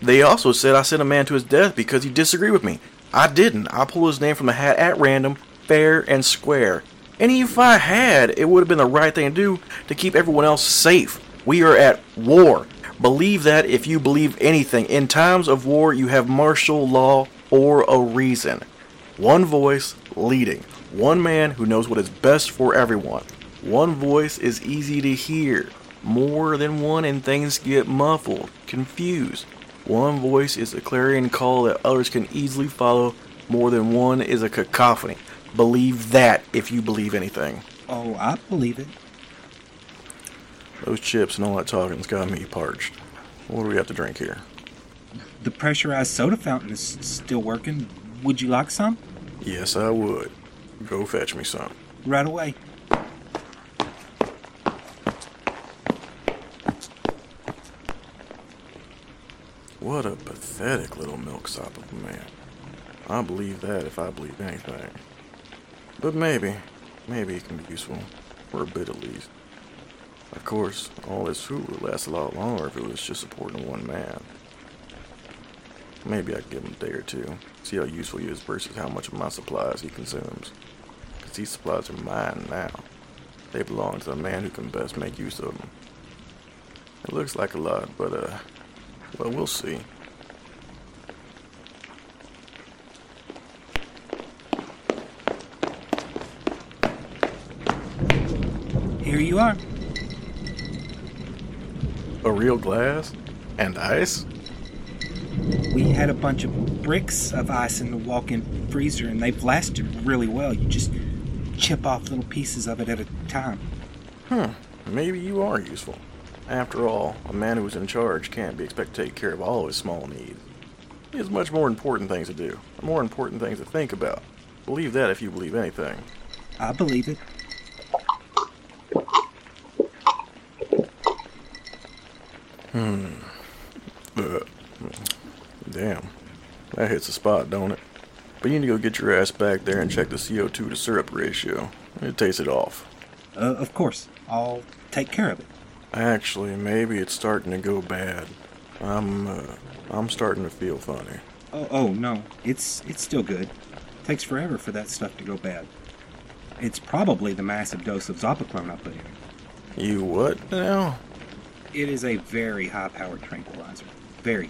They also said I sent a man to his death because he disagreed with me. I didn't. I pulled his name from the hat at random, fair and square. And if I had, it would have been the right thing to do to keep everyone else safe. We are at war. Believe that if you believe anything. In times of war, you have martial law for a reason. One voice leading. One man who knows what is best for everyone. One voice is easy to hear. More than one, and things get muffled, confused. One voice is a clarion call that others can easily follow. More than one is a cacophony. Believe that if you believe anything. Oh, I believe it. Those chips and all that talking's got me parched. What do we have to drink here? The pressurized soda fountain is still working. Would you like some? Yes, I would. Go fetch me some. Right away. What a pathetic little milksop of a man. I believe that if I believe anything. But maybe, maybe it can be useful. For a bit at least. Of course, all this food would last a lot longer if it was just supporting one man. Maybe I'd give him a day or two, see how useful he is versus how much of my supplies he consumes. Because these supplies are mine now. They belong to the man who can best make use of them. It looks like a lot, but, uh, well, we'll see. Here you are. A real glass? And ice? We had a bunch of bricks of ice in the walk in freezer, and they've lasted really well. You just chip off little pieces of it at a time. Hmm, maybe you are useful. After all, a man who is in charge can't be expected to take care of all his small needs. He has much more important things to do, more important things to think about. Believe that if you believe anything. I believe it. Hmm. Uh, damn. That hits the spot, don't it? But you need to go get your ass back there and check the CO2 to syrup ratio. It takes it off. Uh, of course. I'll take care of it. Actually, maybe it's starting to go bad. I'm, uh, I'm starting to feel funny. Oh, oh no. It's it's still good. Takes forever for that stuff to go bad. It's probably the massive dose of Zopiclone I put in. You what now? It is a very high-powered tranquilizer. Very.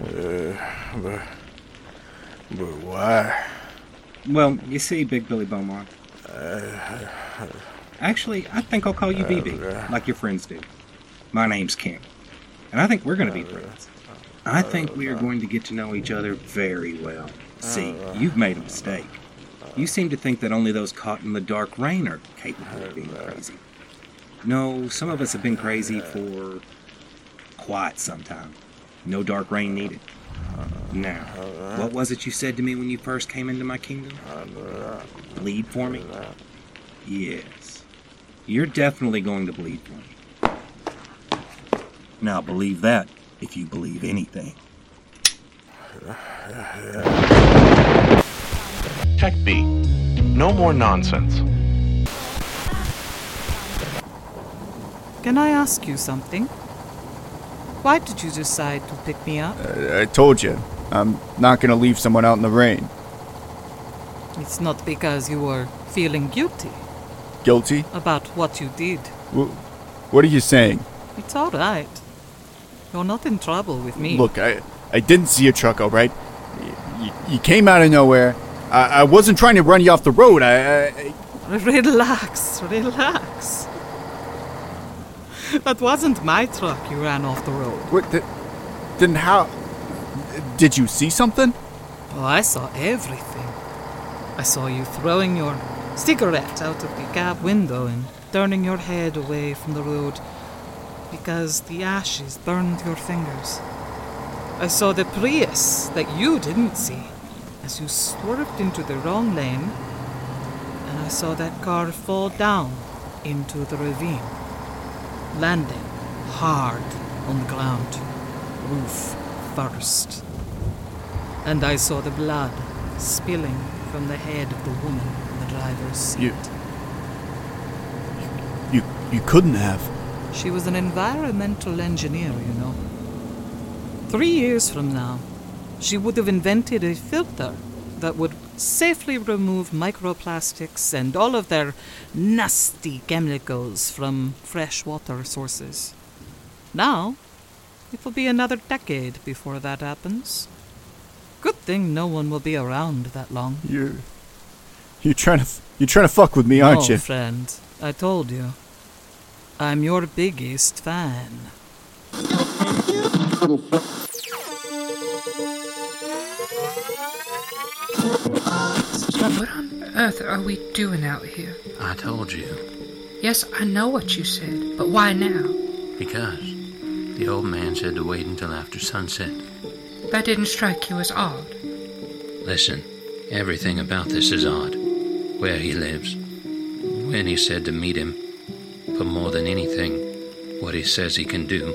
Uh, but, but why? Well, you see, Big Billy Beaumont. Uh, Actually, I think I'll call you BB, like your friends do. My name's Kim, and I think we're going to be friends. I think we are going to get to know each other very well. See, you've made a mistake. You seem to think that only those caught in the dark rain are capable of being crazy. No, some of us have been crazy for quite some time. No dark rain needed. Now, what was it you said to me when you first came into my kingdom? Bleed for me? Yes. You're definitely going to bleed for me. Now, believe that if you believe anything. Tech B. No more nonsense. Can I ask you something? Why did you decide to pick me up? I, I told you, I'm not gonna leave someone out in the rain. It's not because you were feeling guilty Guilty? about what you did. Wh- What are you saying? It's all right. You're not in trouble with me. Look, I I didn't see a truck, all right? You, you came out of nowhere. I, I wasn't trying to run you off the road. I, I Relax, relax. That wasn't my truck you ran off the road. what? The, then how? Did you see something? Oh, I saw everything. I saw you throwing your cigarette out of the cab window and turning your head away from the road because the ashes burned your fingers. I saw the Prius that you didn't see as you swerved into the wrong lane, and I saw that car fall down into the ravine, landing hard on the ground. roof first. And I saw the blood spilling from the head of the woman in the driver's seat. You. You. You couldn't have. She was an environmental engineer, you know. Three years from now, she would have invented a filter that would safely remove microplastics and all of their nasty chemicals from freshwater sources. Now, it will be another decade before that happens. Good thing no one will be around that long. You're. You're trying to. You're trying to fuck with me, aren't no, you? friend. I told you. I'm your biggest fan. What on earth are we doing out here? I told you. Yes, I know what you said, but why now? Because the old man said to wait until after sunset. That didn't strike you as odd. Listen, everything about this is odd. Where he lives, when he said to meet him, but more than anything, what he says he can do.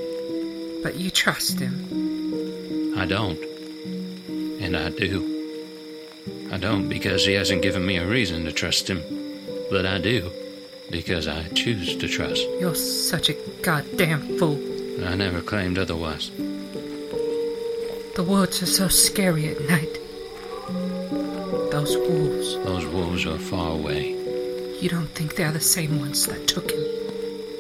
But you trust him. I don't. And I do. I don't because he hasn't given me a reason to trust him. But I do because I choose to trust. You're such a goddamn fool. I never claimed otherwise. The woods are so scary at night. Those wolves. Those wolves are far away. You don't think they're the same ones that took him?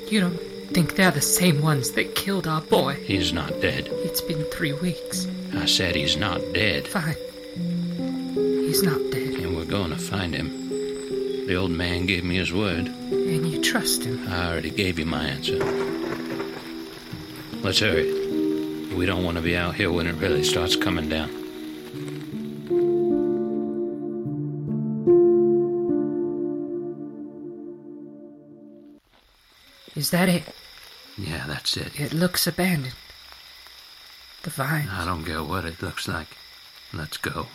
You don't think they're the same ones that killed our boy? He's not dead. It's been three weeks. I said he's not dead. Fine. He's not dead. And we're going to find him. The old man gave me his word. And you trust him? I already gave you my answer. Let's hurry. We don't want to be out here when it really starts coming down. Is that it? Yeah, that's it. It looks abandoned. The vine. I don't care what it looks like. Let's go.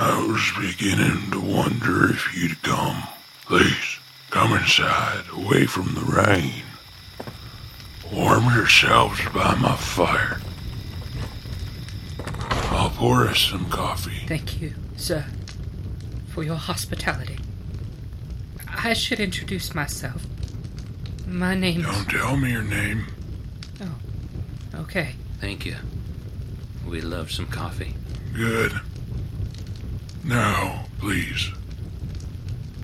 I was beginning to wonder if you'd come. Please, come inside, away from the rain. Warm yourselves by my fire. I'll pour us some coffee. Thank you, sir, for your hospitality. I should introduce myself. My name. Don't tell me your name. Oh, okay. Thank you. We love some coffee. Good. Now, please,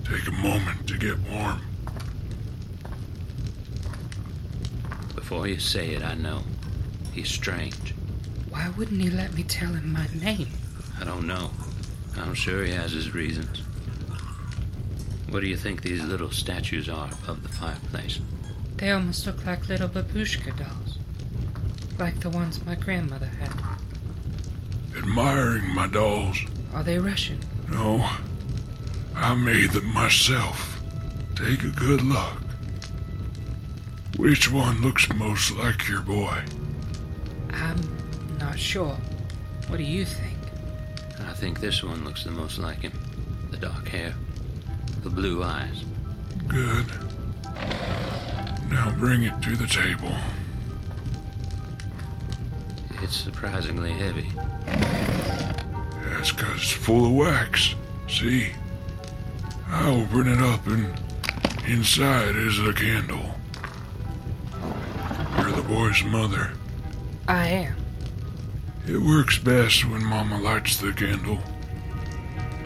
take a moment to get warm. Before you say it, I know. He's strange. Why wouldn't he let me tell him my name? I don't know. I'm sure he has his reasons. What do you think these little statues are above the fireplace? They almost look like little babushka dolls. Like the ones my grandmother had. Admiring my dolls. Are they Russian? No, I made them myself. Take a good look. Which one looks most like your boy? I'm not sure. What do you think? I think this one looks the most like him. The dark hair, the blue eyes. Good. Now bring it to the table. It's surprisingly heavy. That's because it's full of wax. See? I open it up and inside is a candle. You're the boy's mother. I am. It works best when Mama lights the candle.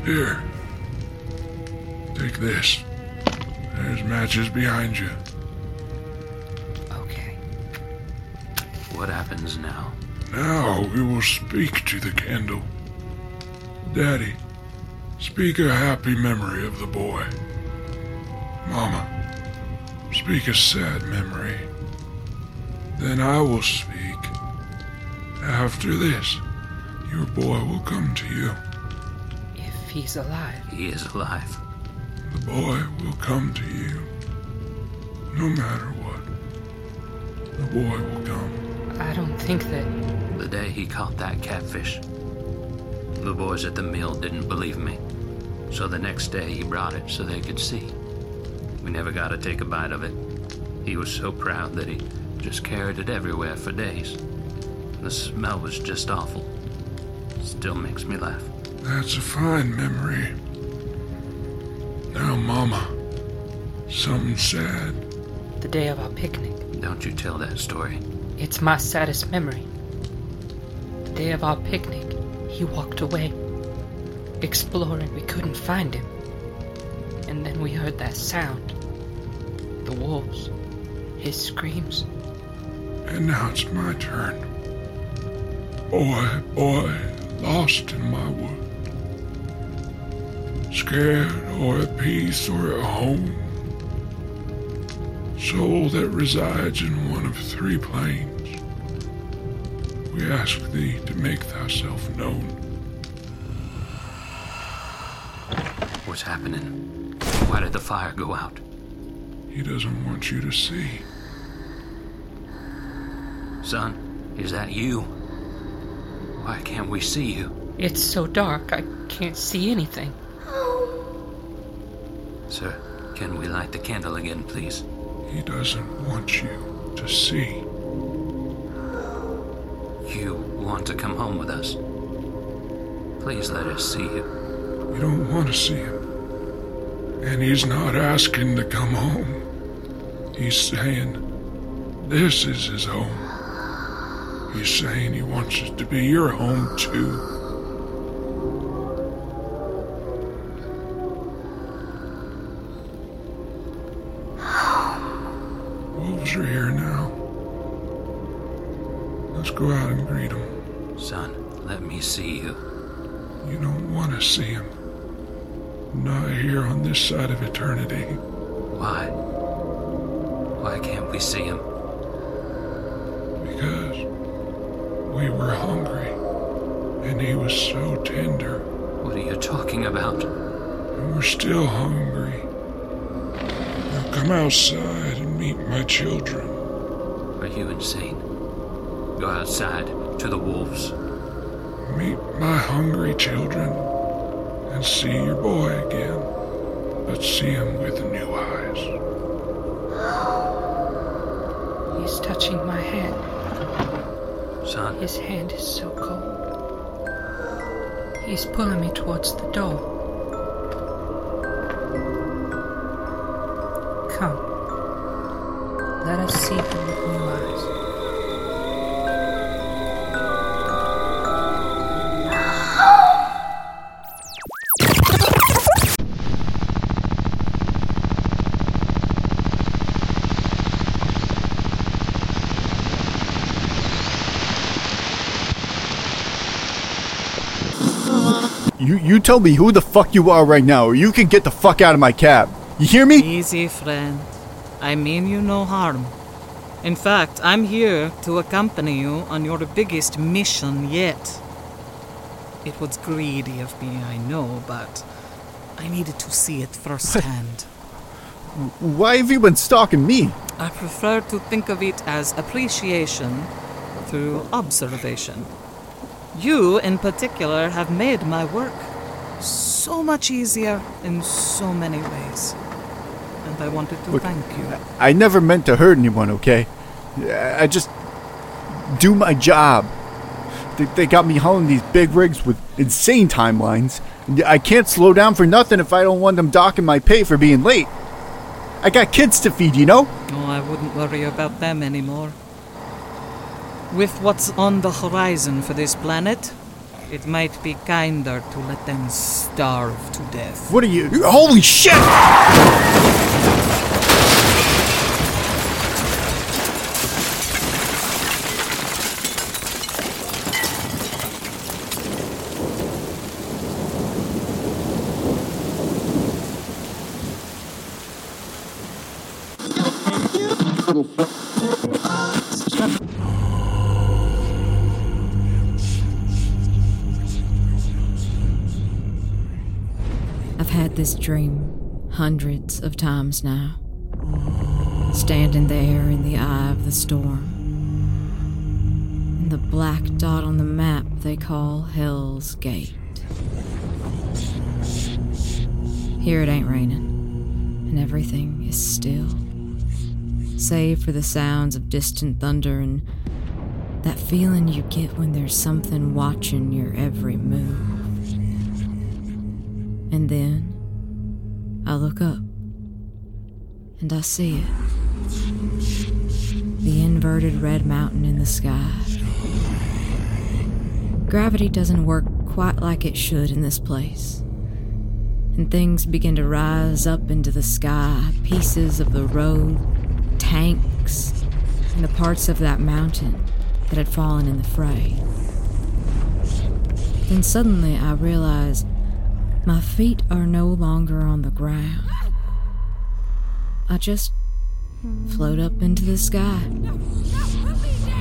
Here. Take this. There's matches behind you. Okay. What happens now? Now we will speak to the candle. Daddy, speak a happy memory of the boy. Mama, speak a sad memory. Then I will speak. After this, your boy will come to you. If he's alive. He is alive. The boy will come to you. No matter what. The boy will come. I don't think that. The day he caught that catfish, the boys at the mill didn't believe me. So the next day he brought it so they could see. We never got to take a bite of it. He was so proud that he just carried it everywhere for days. The smell was just awful. Still makes me laugh. That's a fine memory. Now, Mama, something sad. The day of our picnic. Don't you tell that story. It's my saddest memory. The day of our picnic, he walked away. Exploring, we couldn't find him. And then we heard that sound. The wolves. His screams. And now it's my turn. Oh, boy, boy, oh, lost in my wood. Scared or at peace or at home. Soul that resides in one of three planes. We ask thee to make thyself known. What's happening? Why did the fire go out? He doesn't want you to see. Son, is that you? Why can't we see you? It's so dark, I can't see anything. Sir, can we light the candle again, please? He doesn't want you to see. Want to come home with us? Please let us see him. you. We don't want to see him. And he's not asking to come home. He's saying this is his home. He's saying he wants it to be your home too. Side of eternity. Why? Why can't we see him? Because we were hungry. And he was so tender. What are you talking about? And we're still hungry. Now come outside and meet my children. Are you insane? Go outside to the wolves. Meet my hungry children and see your boy again. But see him with new eyes. He's touching my hand. Son, His hand is so cold. He's pulling me towards the door. Tell me who the fuck you are right now, or you can get the fuck out of my cab. You hear me? Easy, friend. I mean you no harm. In fact, I'm here to accompany you on your biggest mission yet. It was greedy of me, I know, but I needed to see it firsthand. Why have you been stalking me? I prefer to think of it as appreciation through observation. You, in particular, have made my work so much easier in so many ways. And I wanted to Look, thank you. I never meant to hurt anyone, okay? I just do my job. They, they got me hauling these big rigs with insane timelines. I can't slow down for nothing if I don't want them docking my pay for being late. I got kids to feed, you know? Oh, I wouldn't worry about them anymore. With what's on the horizon for this planet, it might be kinder to let them starve to death. What are you? Holy shit! Times now. Standing there in the eye of the storm. In the black dot on the map they call Hell's Gate. Here it ain't raining, and everything is still, save for the sounds of distant thunder and that feeling you get when there's something watching your every move. And then I look up and I see it the inverted red mountain in the sky. Gravity doesn't work quite like it should in this place. And things begin to rise up into the sky pieces of the road, tanks, and the parts of that mountain that had fallen in the fray. Then suddenly I realize my feet are no longer on the ground. I just float up into the sky.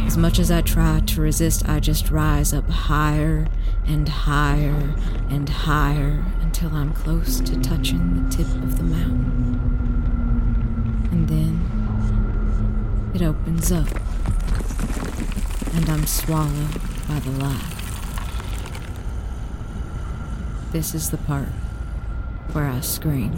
As much as I try to resist, I just rise up higher and higher and higher until I'm close to touching the tip of the mountain. And then it opens up, and I'm swallowed by the light. This is the part where I scream.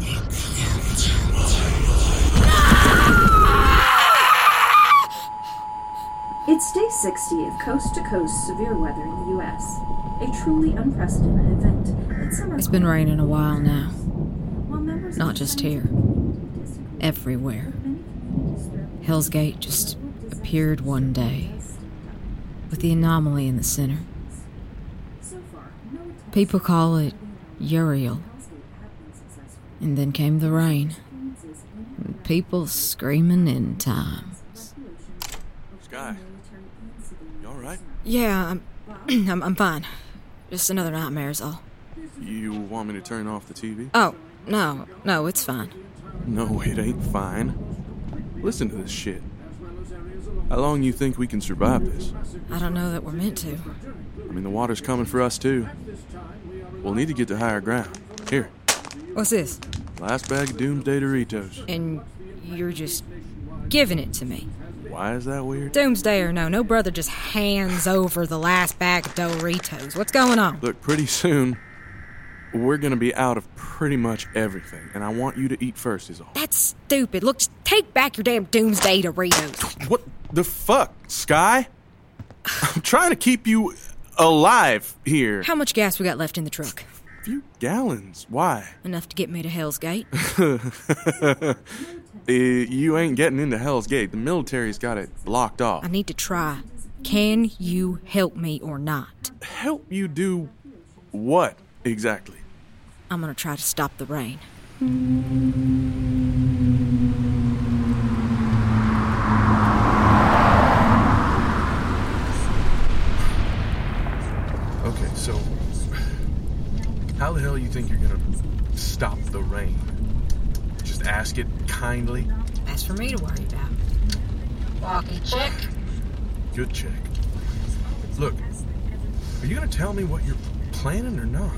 It's day 60 of coast to coast severe weather in the U.S. A truly unprecedented event that some are It's been raining a while now. While members of Not just here, everywhere. Hell's Gate just appeared one day, with the anomaly in the center. People call it Uriel. And then came the rain. People screaming in times. Sky, you alright? Yeah, I'm, I'm, I'm fine. Just another nightmare is all. You want me to turn off the TV? Oh, no, no, it's fine. No, it ain't fine. Listen to this shit. How long you think we can survive this? I don't know that we're meant to. I mean, the water's coming for us too. We'll need to get to higher ground. Here, What's this? Last bag of Doomsday Doritos. And you're just giving it to me. Why is that weird? Doomsday or no, no brother just hands over the last bag of Doritos. What's going on? Look, pretty soon, we're gonna be out of pretty much everything, and I want you to eat first, is all. That's stupid. Look, just take back your damn Doomsday Doritos. What the fuck, Sky? I'm trying to keep you alive here. How much gas we got left in the truck? Few gallons. Why? Enough to get me to Hell's Gate. Uh, you ain't getting into Hell's Gate. The military's got it blocked off. I need to try. Can you help me or not? Help you do what exactly? I'm gonna try to stop the rain. Okay, so how the hell do you think you're gonna stop the rain? Just ask it kindly. That's for me to worry about. Walkie check. Good check. Look, are you gonna tell me what you're planning or not?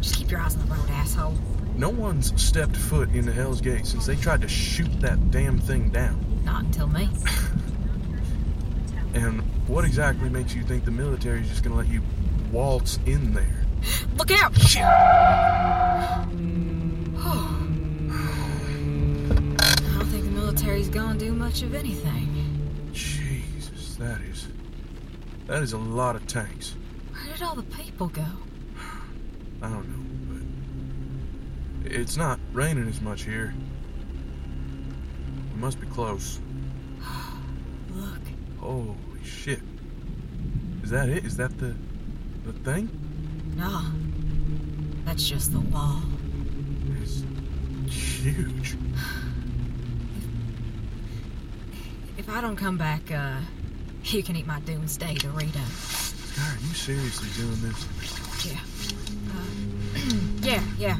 Just keep your eyes on the road, asshole. No one's stepped foot into Hell's Gate since they tried to shoot that damn thing down. Not until me. And what exactly makes you think the military's just gonna let you waltz in there? Look out! I don't think the military's gonna do much of anything. Jesus, that is. That is a lot of tanks. Where did all the people go? I don't know, but. It's not raining as much here. We must be close. Look. Holy shit. Is that it? Is that the. the thing? No. That's just the wall. It's huge. If I don't come back, uh, you can eat my doomsday Dorito. God, are you seriously doing this? Yeah. Uh, yeah, yeah.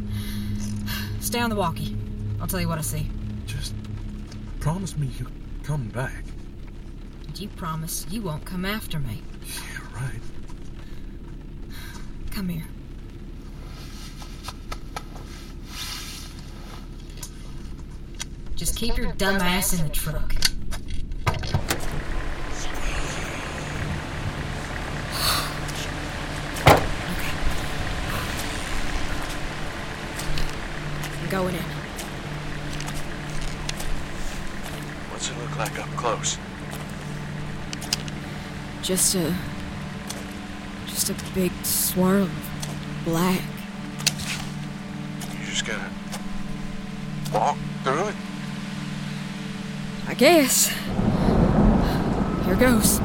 Stay on the walkie. I'll tell you what I see. Just promise me you'll come back. And you promise you won't come after me. Yeah, right. Come here. Just keep your dumb ass in the truck. going in. What's it look like up close? Just a. Just a big swirl of black. You just gotta walk through it. I guess. Here goes.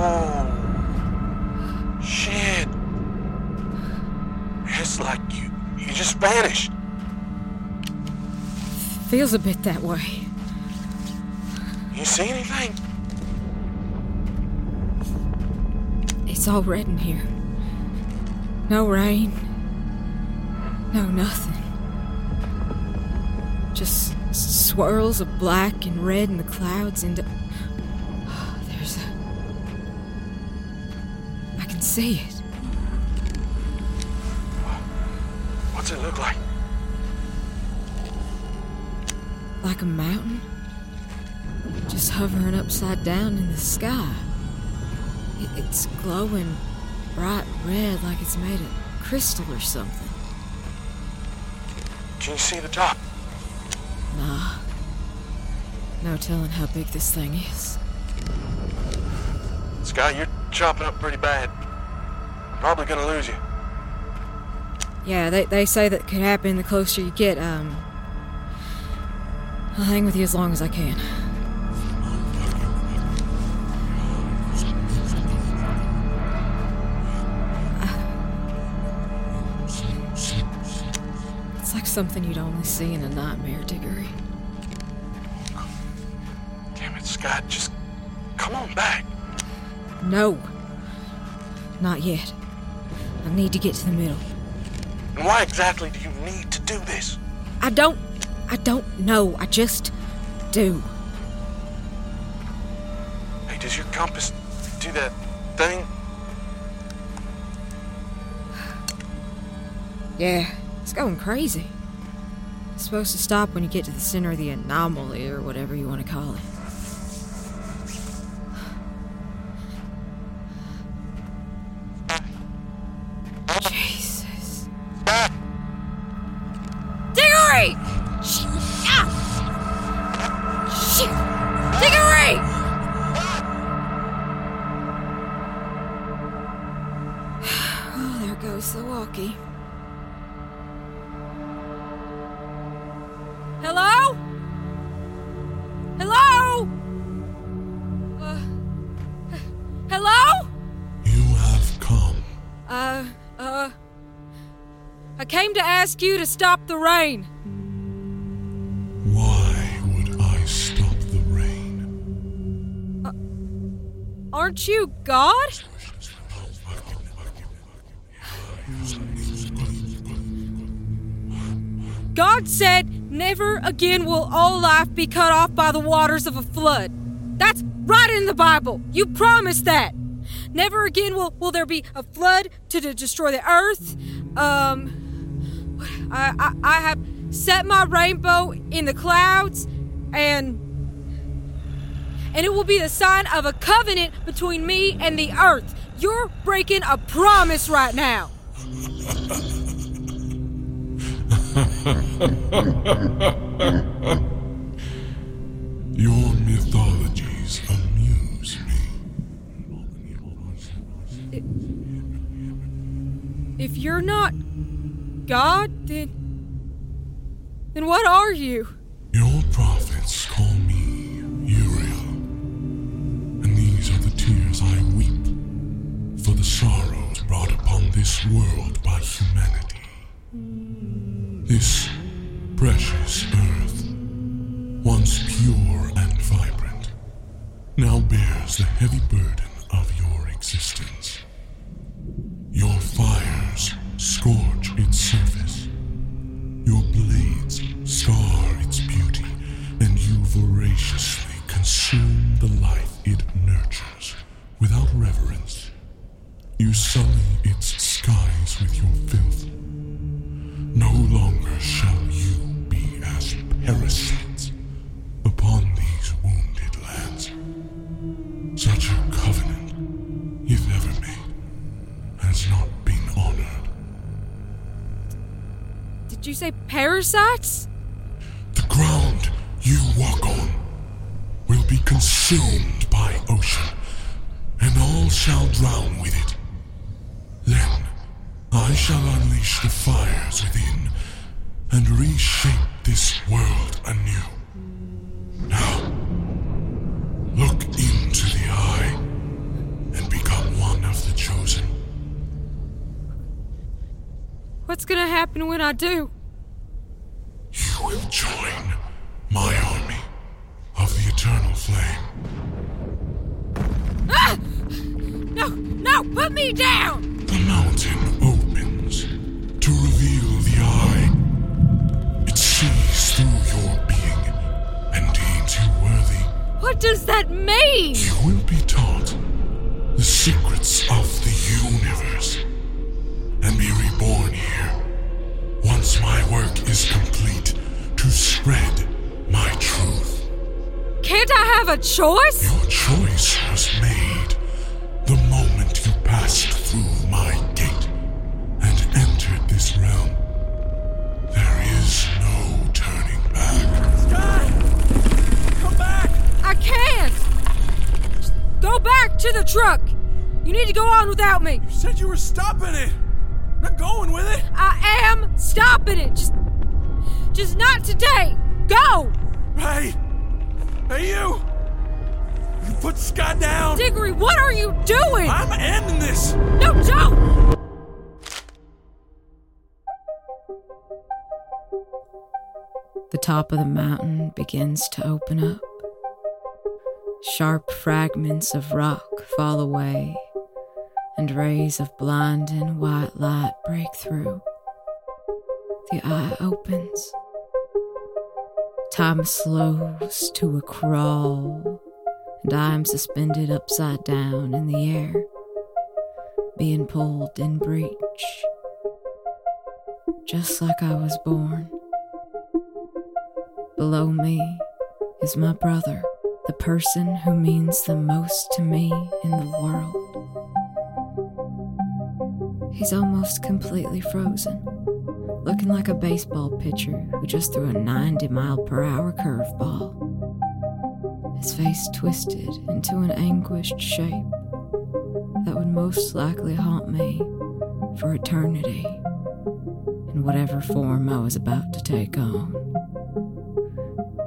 Oh, shit. It's like you, you just vanished. Feels a bit that way. You see anything? It's all red in here. No rain. No nothing. Just swirls of black and red in the clouds and uh, there's a I can see it. Like a mountain. Just hovering upside down in the sky. It's glowing bright red like it's made of crystal or something. Can you see the top? Nah. No telling how big this thing is. Scott, you're chopping up pretty bad. Probably gonna lose you. Yeah, they, they say that could happen the closer you get. Um, I'll hang with you as long as I can. It's like something you'd only see in a nightmare, Diggory. Damn it, Scott, just come on back. No. Not yet. I need to get to the middle. And why exactly do you need to do this? I don't. I don't know. I just do. Hey, does your compass do that thing? Yeah, it's going crazy. It's supposed to stop when you get to the center of the anomaly, or whatever you want to call it. Ask you to stop the rain. Why would I stop the rain? Aren't you God? God said, Never again will all life be cut off by the waters of a flood. That's right in the Bible. You promised that. Never again will, will there be a flood to, to destroy the earth. Um, I, I, I have set my rainbow in the clouds, and and it will be the sign of a covenant between me and the earth. You're breaking a promise right now. Your mythologies amuse me. If you're not God, then then what are you? Your prophets call me Uriel. And these are the tears I weep for the sorrows brought upon this world by humanity. This precious earth, once pure and vibrant, now bears the heavy burden of your existence. Your fires scorch its surface. Your blades scar its beauty, and you voraciously consume the life it nurtures without reverence. You sully its skies with your filth. No longer shall you be as parasites say parasites? The ground you walk on will be consumed by ocean, and all shall drown with it. Then I shall unleash the fires within and reshape this world anew. Now, look into the eye and become one of the chosen. What's gonna happen when I do? You will join my army of the eternal flame. Ah! No, no, put me down! The mountain opens to reveal the eye. It sees through your being and deems you worthy. What does that mean? You will be taught the secrets of the universe and be reborn here once my work is complete spread my truth. Can't I have a choice? Your choice was made the moment you passed through my gate and entered this realm. There is no turning back. Sky! Come back! I can't! Just go back to the truck! You need to go on without me! You said you were stopping it! I'm not going with it! I am stopping it! Just. Just not today! Go! Hey! Hey, you! You put Scott down! Diggory, what are you doing? I'm ending this! No, don't! The top of the mountain begins to open up. Sharp fragments of rock fall away, and rays of blinding white light break through. The eye opens. Time slows to a crawl, and I am suspended upside down in the air, being pulled in breach, just like I was born. Below me is my brother, the person who means the most to me in the world. He's almost completely frozen, looking like a baseball pitcher who just threw a 90 mile per hour curveball. His face twisted into an anguished shape that would most likely haunt me for eternity in whatever form I was about to take on.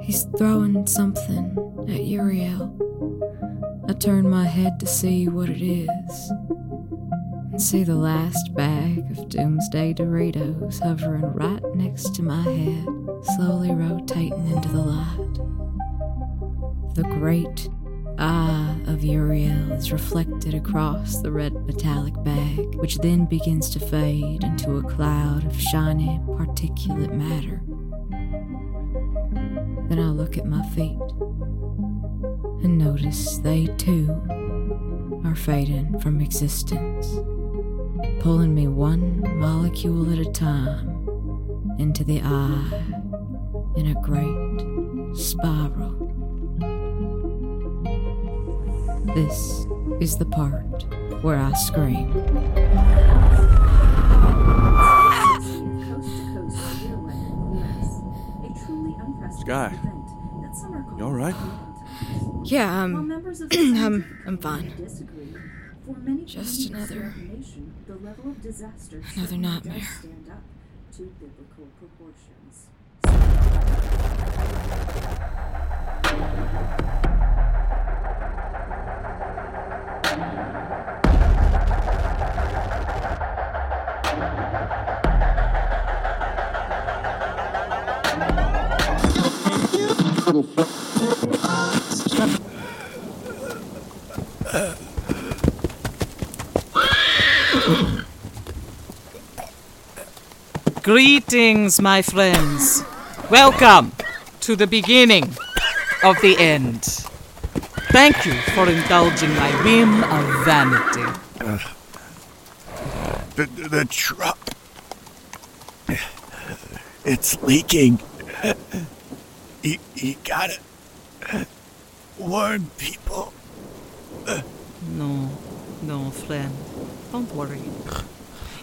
He's throwing something at Uriel. I turn my head to see what it is and see the last bag of Doomsday Doritos hovering right next to my head, slowly rotating into the light. The great eye of Uriel is reflected across the red metallic bag, which then begins to fade into a cloud of shiny particulate matter. Then I look at my feet and notice they too are fading from existence, pulling me one molecule at a time into the eye in a great spiral. This is the part where I scream. Sky, you all right? Yeah, um, I'm, I'm fine. For many Just another- the level of disaster Another certainly does nightmare. stand up to biblical proportions. Greetings, my friends. Welcome to the beginning of the end. Thank you for indulging my whim of vanity. The, the truck. It's leaking. You, you gotta warn people. No, no, friend. Don't worry.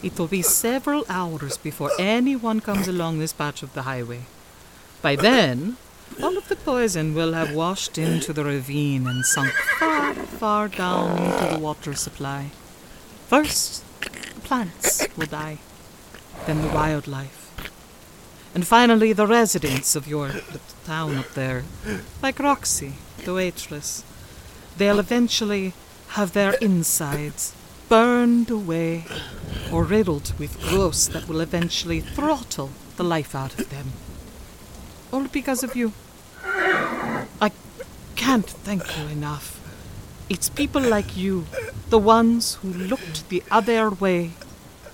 It will be several hours before anyone comes along this patch of the highway. By then, all of the poison will have washed into the ravine and sunk far, far down into the water supply. First, the plants will die, then the wildlife, and finally the residents of your little town up there, like Roxy, the waitress. They'll eventually have their insides burned away or riddled with growths that will eventually throttle the life out of them. All because of you. I can't thank you enough. It's people like you, the ones who looked the other way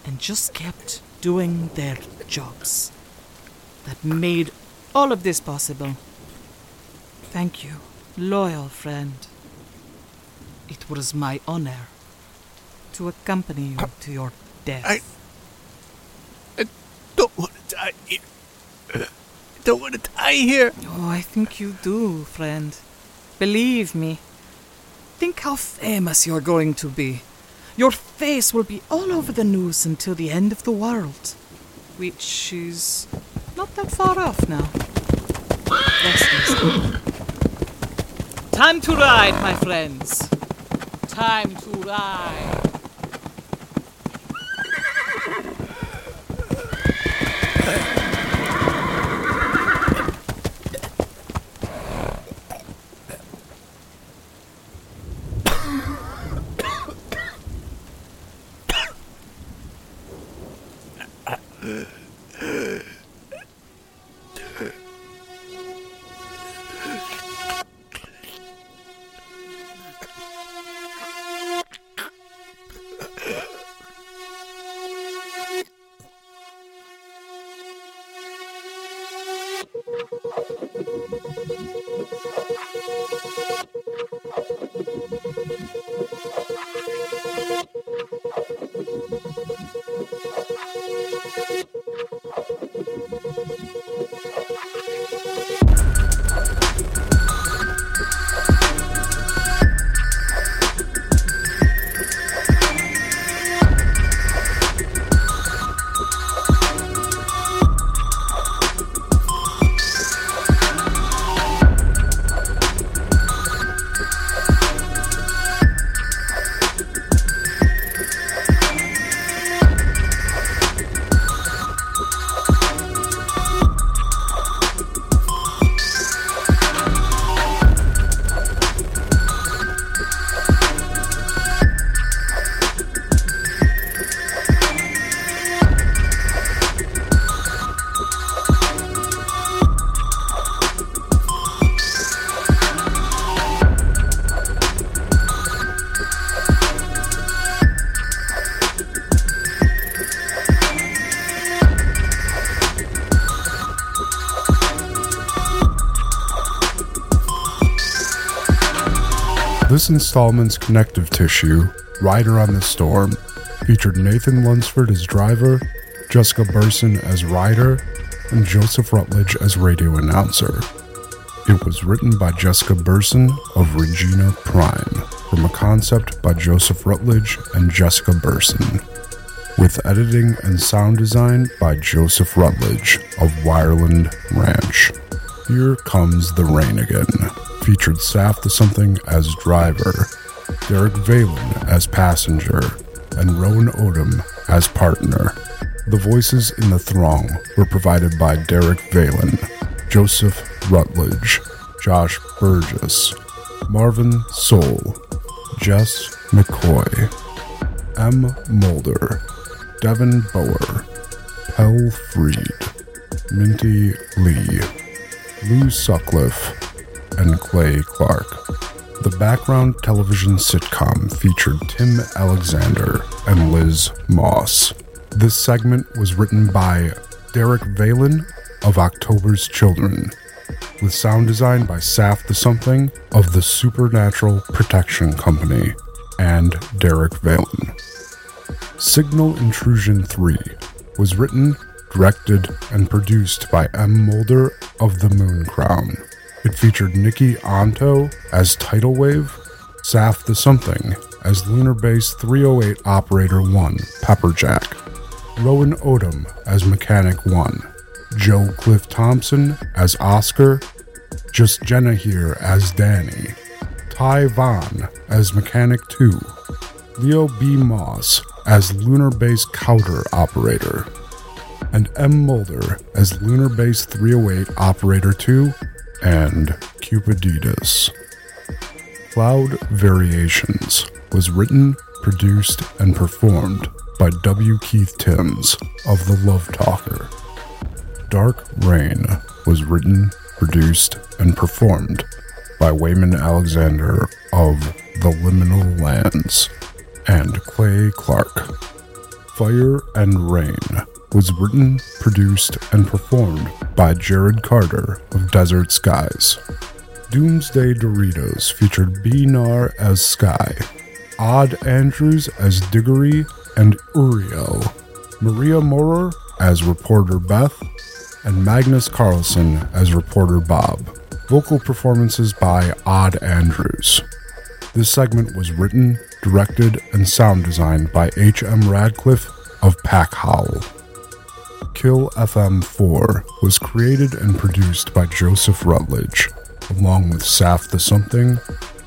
and just kept doing their jobs, that made all of this possible. Thank you, loyal friend. It was my honor to accompany you to your death. I- Don't want to die here. I don't want to die here. Oh, I think you do, friend. Believe me. Think how famous you're going to be. Your face will be all over the news until the end of the world, which is not that far off now. Time to ride, my friends. Time to ride. This installment's connective tissue, Rider on the Storm, featured Nathan Lunsford as driver, Jessica Burson as rider, and Joseph Rutledge as radio announcer. It was written by Jessica Burson of Regina Prime, from a concept by Joseph Rutledge and Jessica Burson, with editing and sound design by Joseph Rutledge of Wireland Ranch. Here Comes the Rain Again featured Saf the Something as driver, Derek Valen as passenger, and Rowan Odom as partner. The voices in the throng were provided by Derek Valen, Joseph Rutledge, Josh Burgess, Marvin Soul, Jess McCoy, M. Mulder, Devin Bower, Pell Freed, Minty Lee, Lou Sutcliffe, and Clay Clark. The background television sitcom featured Tim Alexander and Liz Moss. This segment was written by Derek Valen of October's Children, with sound design by Saf the Something of the Supernatural Protection Company and Derek Valen. Signal Intrusion 3 was written, directed, and produced by M. Mulder of The Moon Crown. It featured Nikki Anto as Tidal Wave, Saf the Something as Lunar Base 308 Operator 1 Pepperjack, Rowan Odom as Mechanic 1, Joe Cliff Thompson as Oscar, Just Jenna here as Danny, Ty Vaughn as Mechanic 2, Leo B. Moss as Lunar Base Counter Operator, and M. Mulder as Lunar Base 308 Operator 2 and Cupiditas. Cloud Variations was written, produced, and performed by W. Keith Timms of The Love Talker. Dark Rain was written, produced, and performed by Wayman Alexander of The Liminal Lands and Clay Clark. Fire and Rain was written, produced, and performed by Jared Carter of Desert Skies. Doomsday Doritos featured B. Nar as Sky, Odd Andrews as Diggory and Uriel, Maria Morer as Reporter Beth, and Magnus Carlson as Reporter Bob. Vocal performances by Odd Andrews. This segment was written, directed, and sound designed by H.M. Radcliffe of Pack Howl. Kill FM 4 was created and produced by Joseph Rutledge, along with Saf the Something,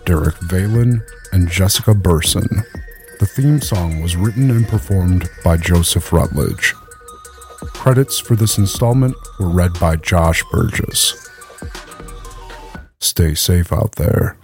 Derek Valen, and Jessica Burson. The theme song was written and performed by Joseph Rutledge. Credits for this installment were read by Josh Burgess. Stay safe out there.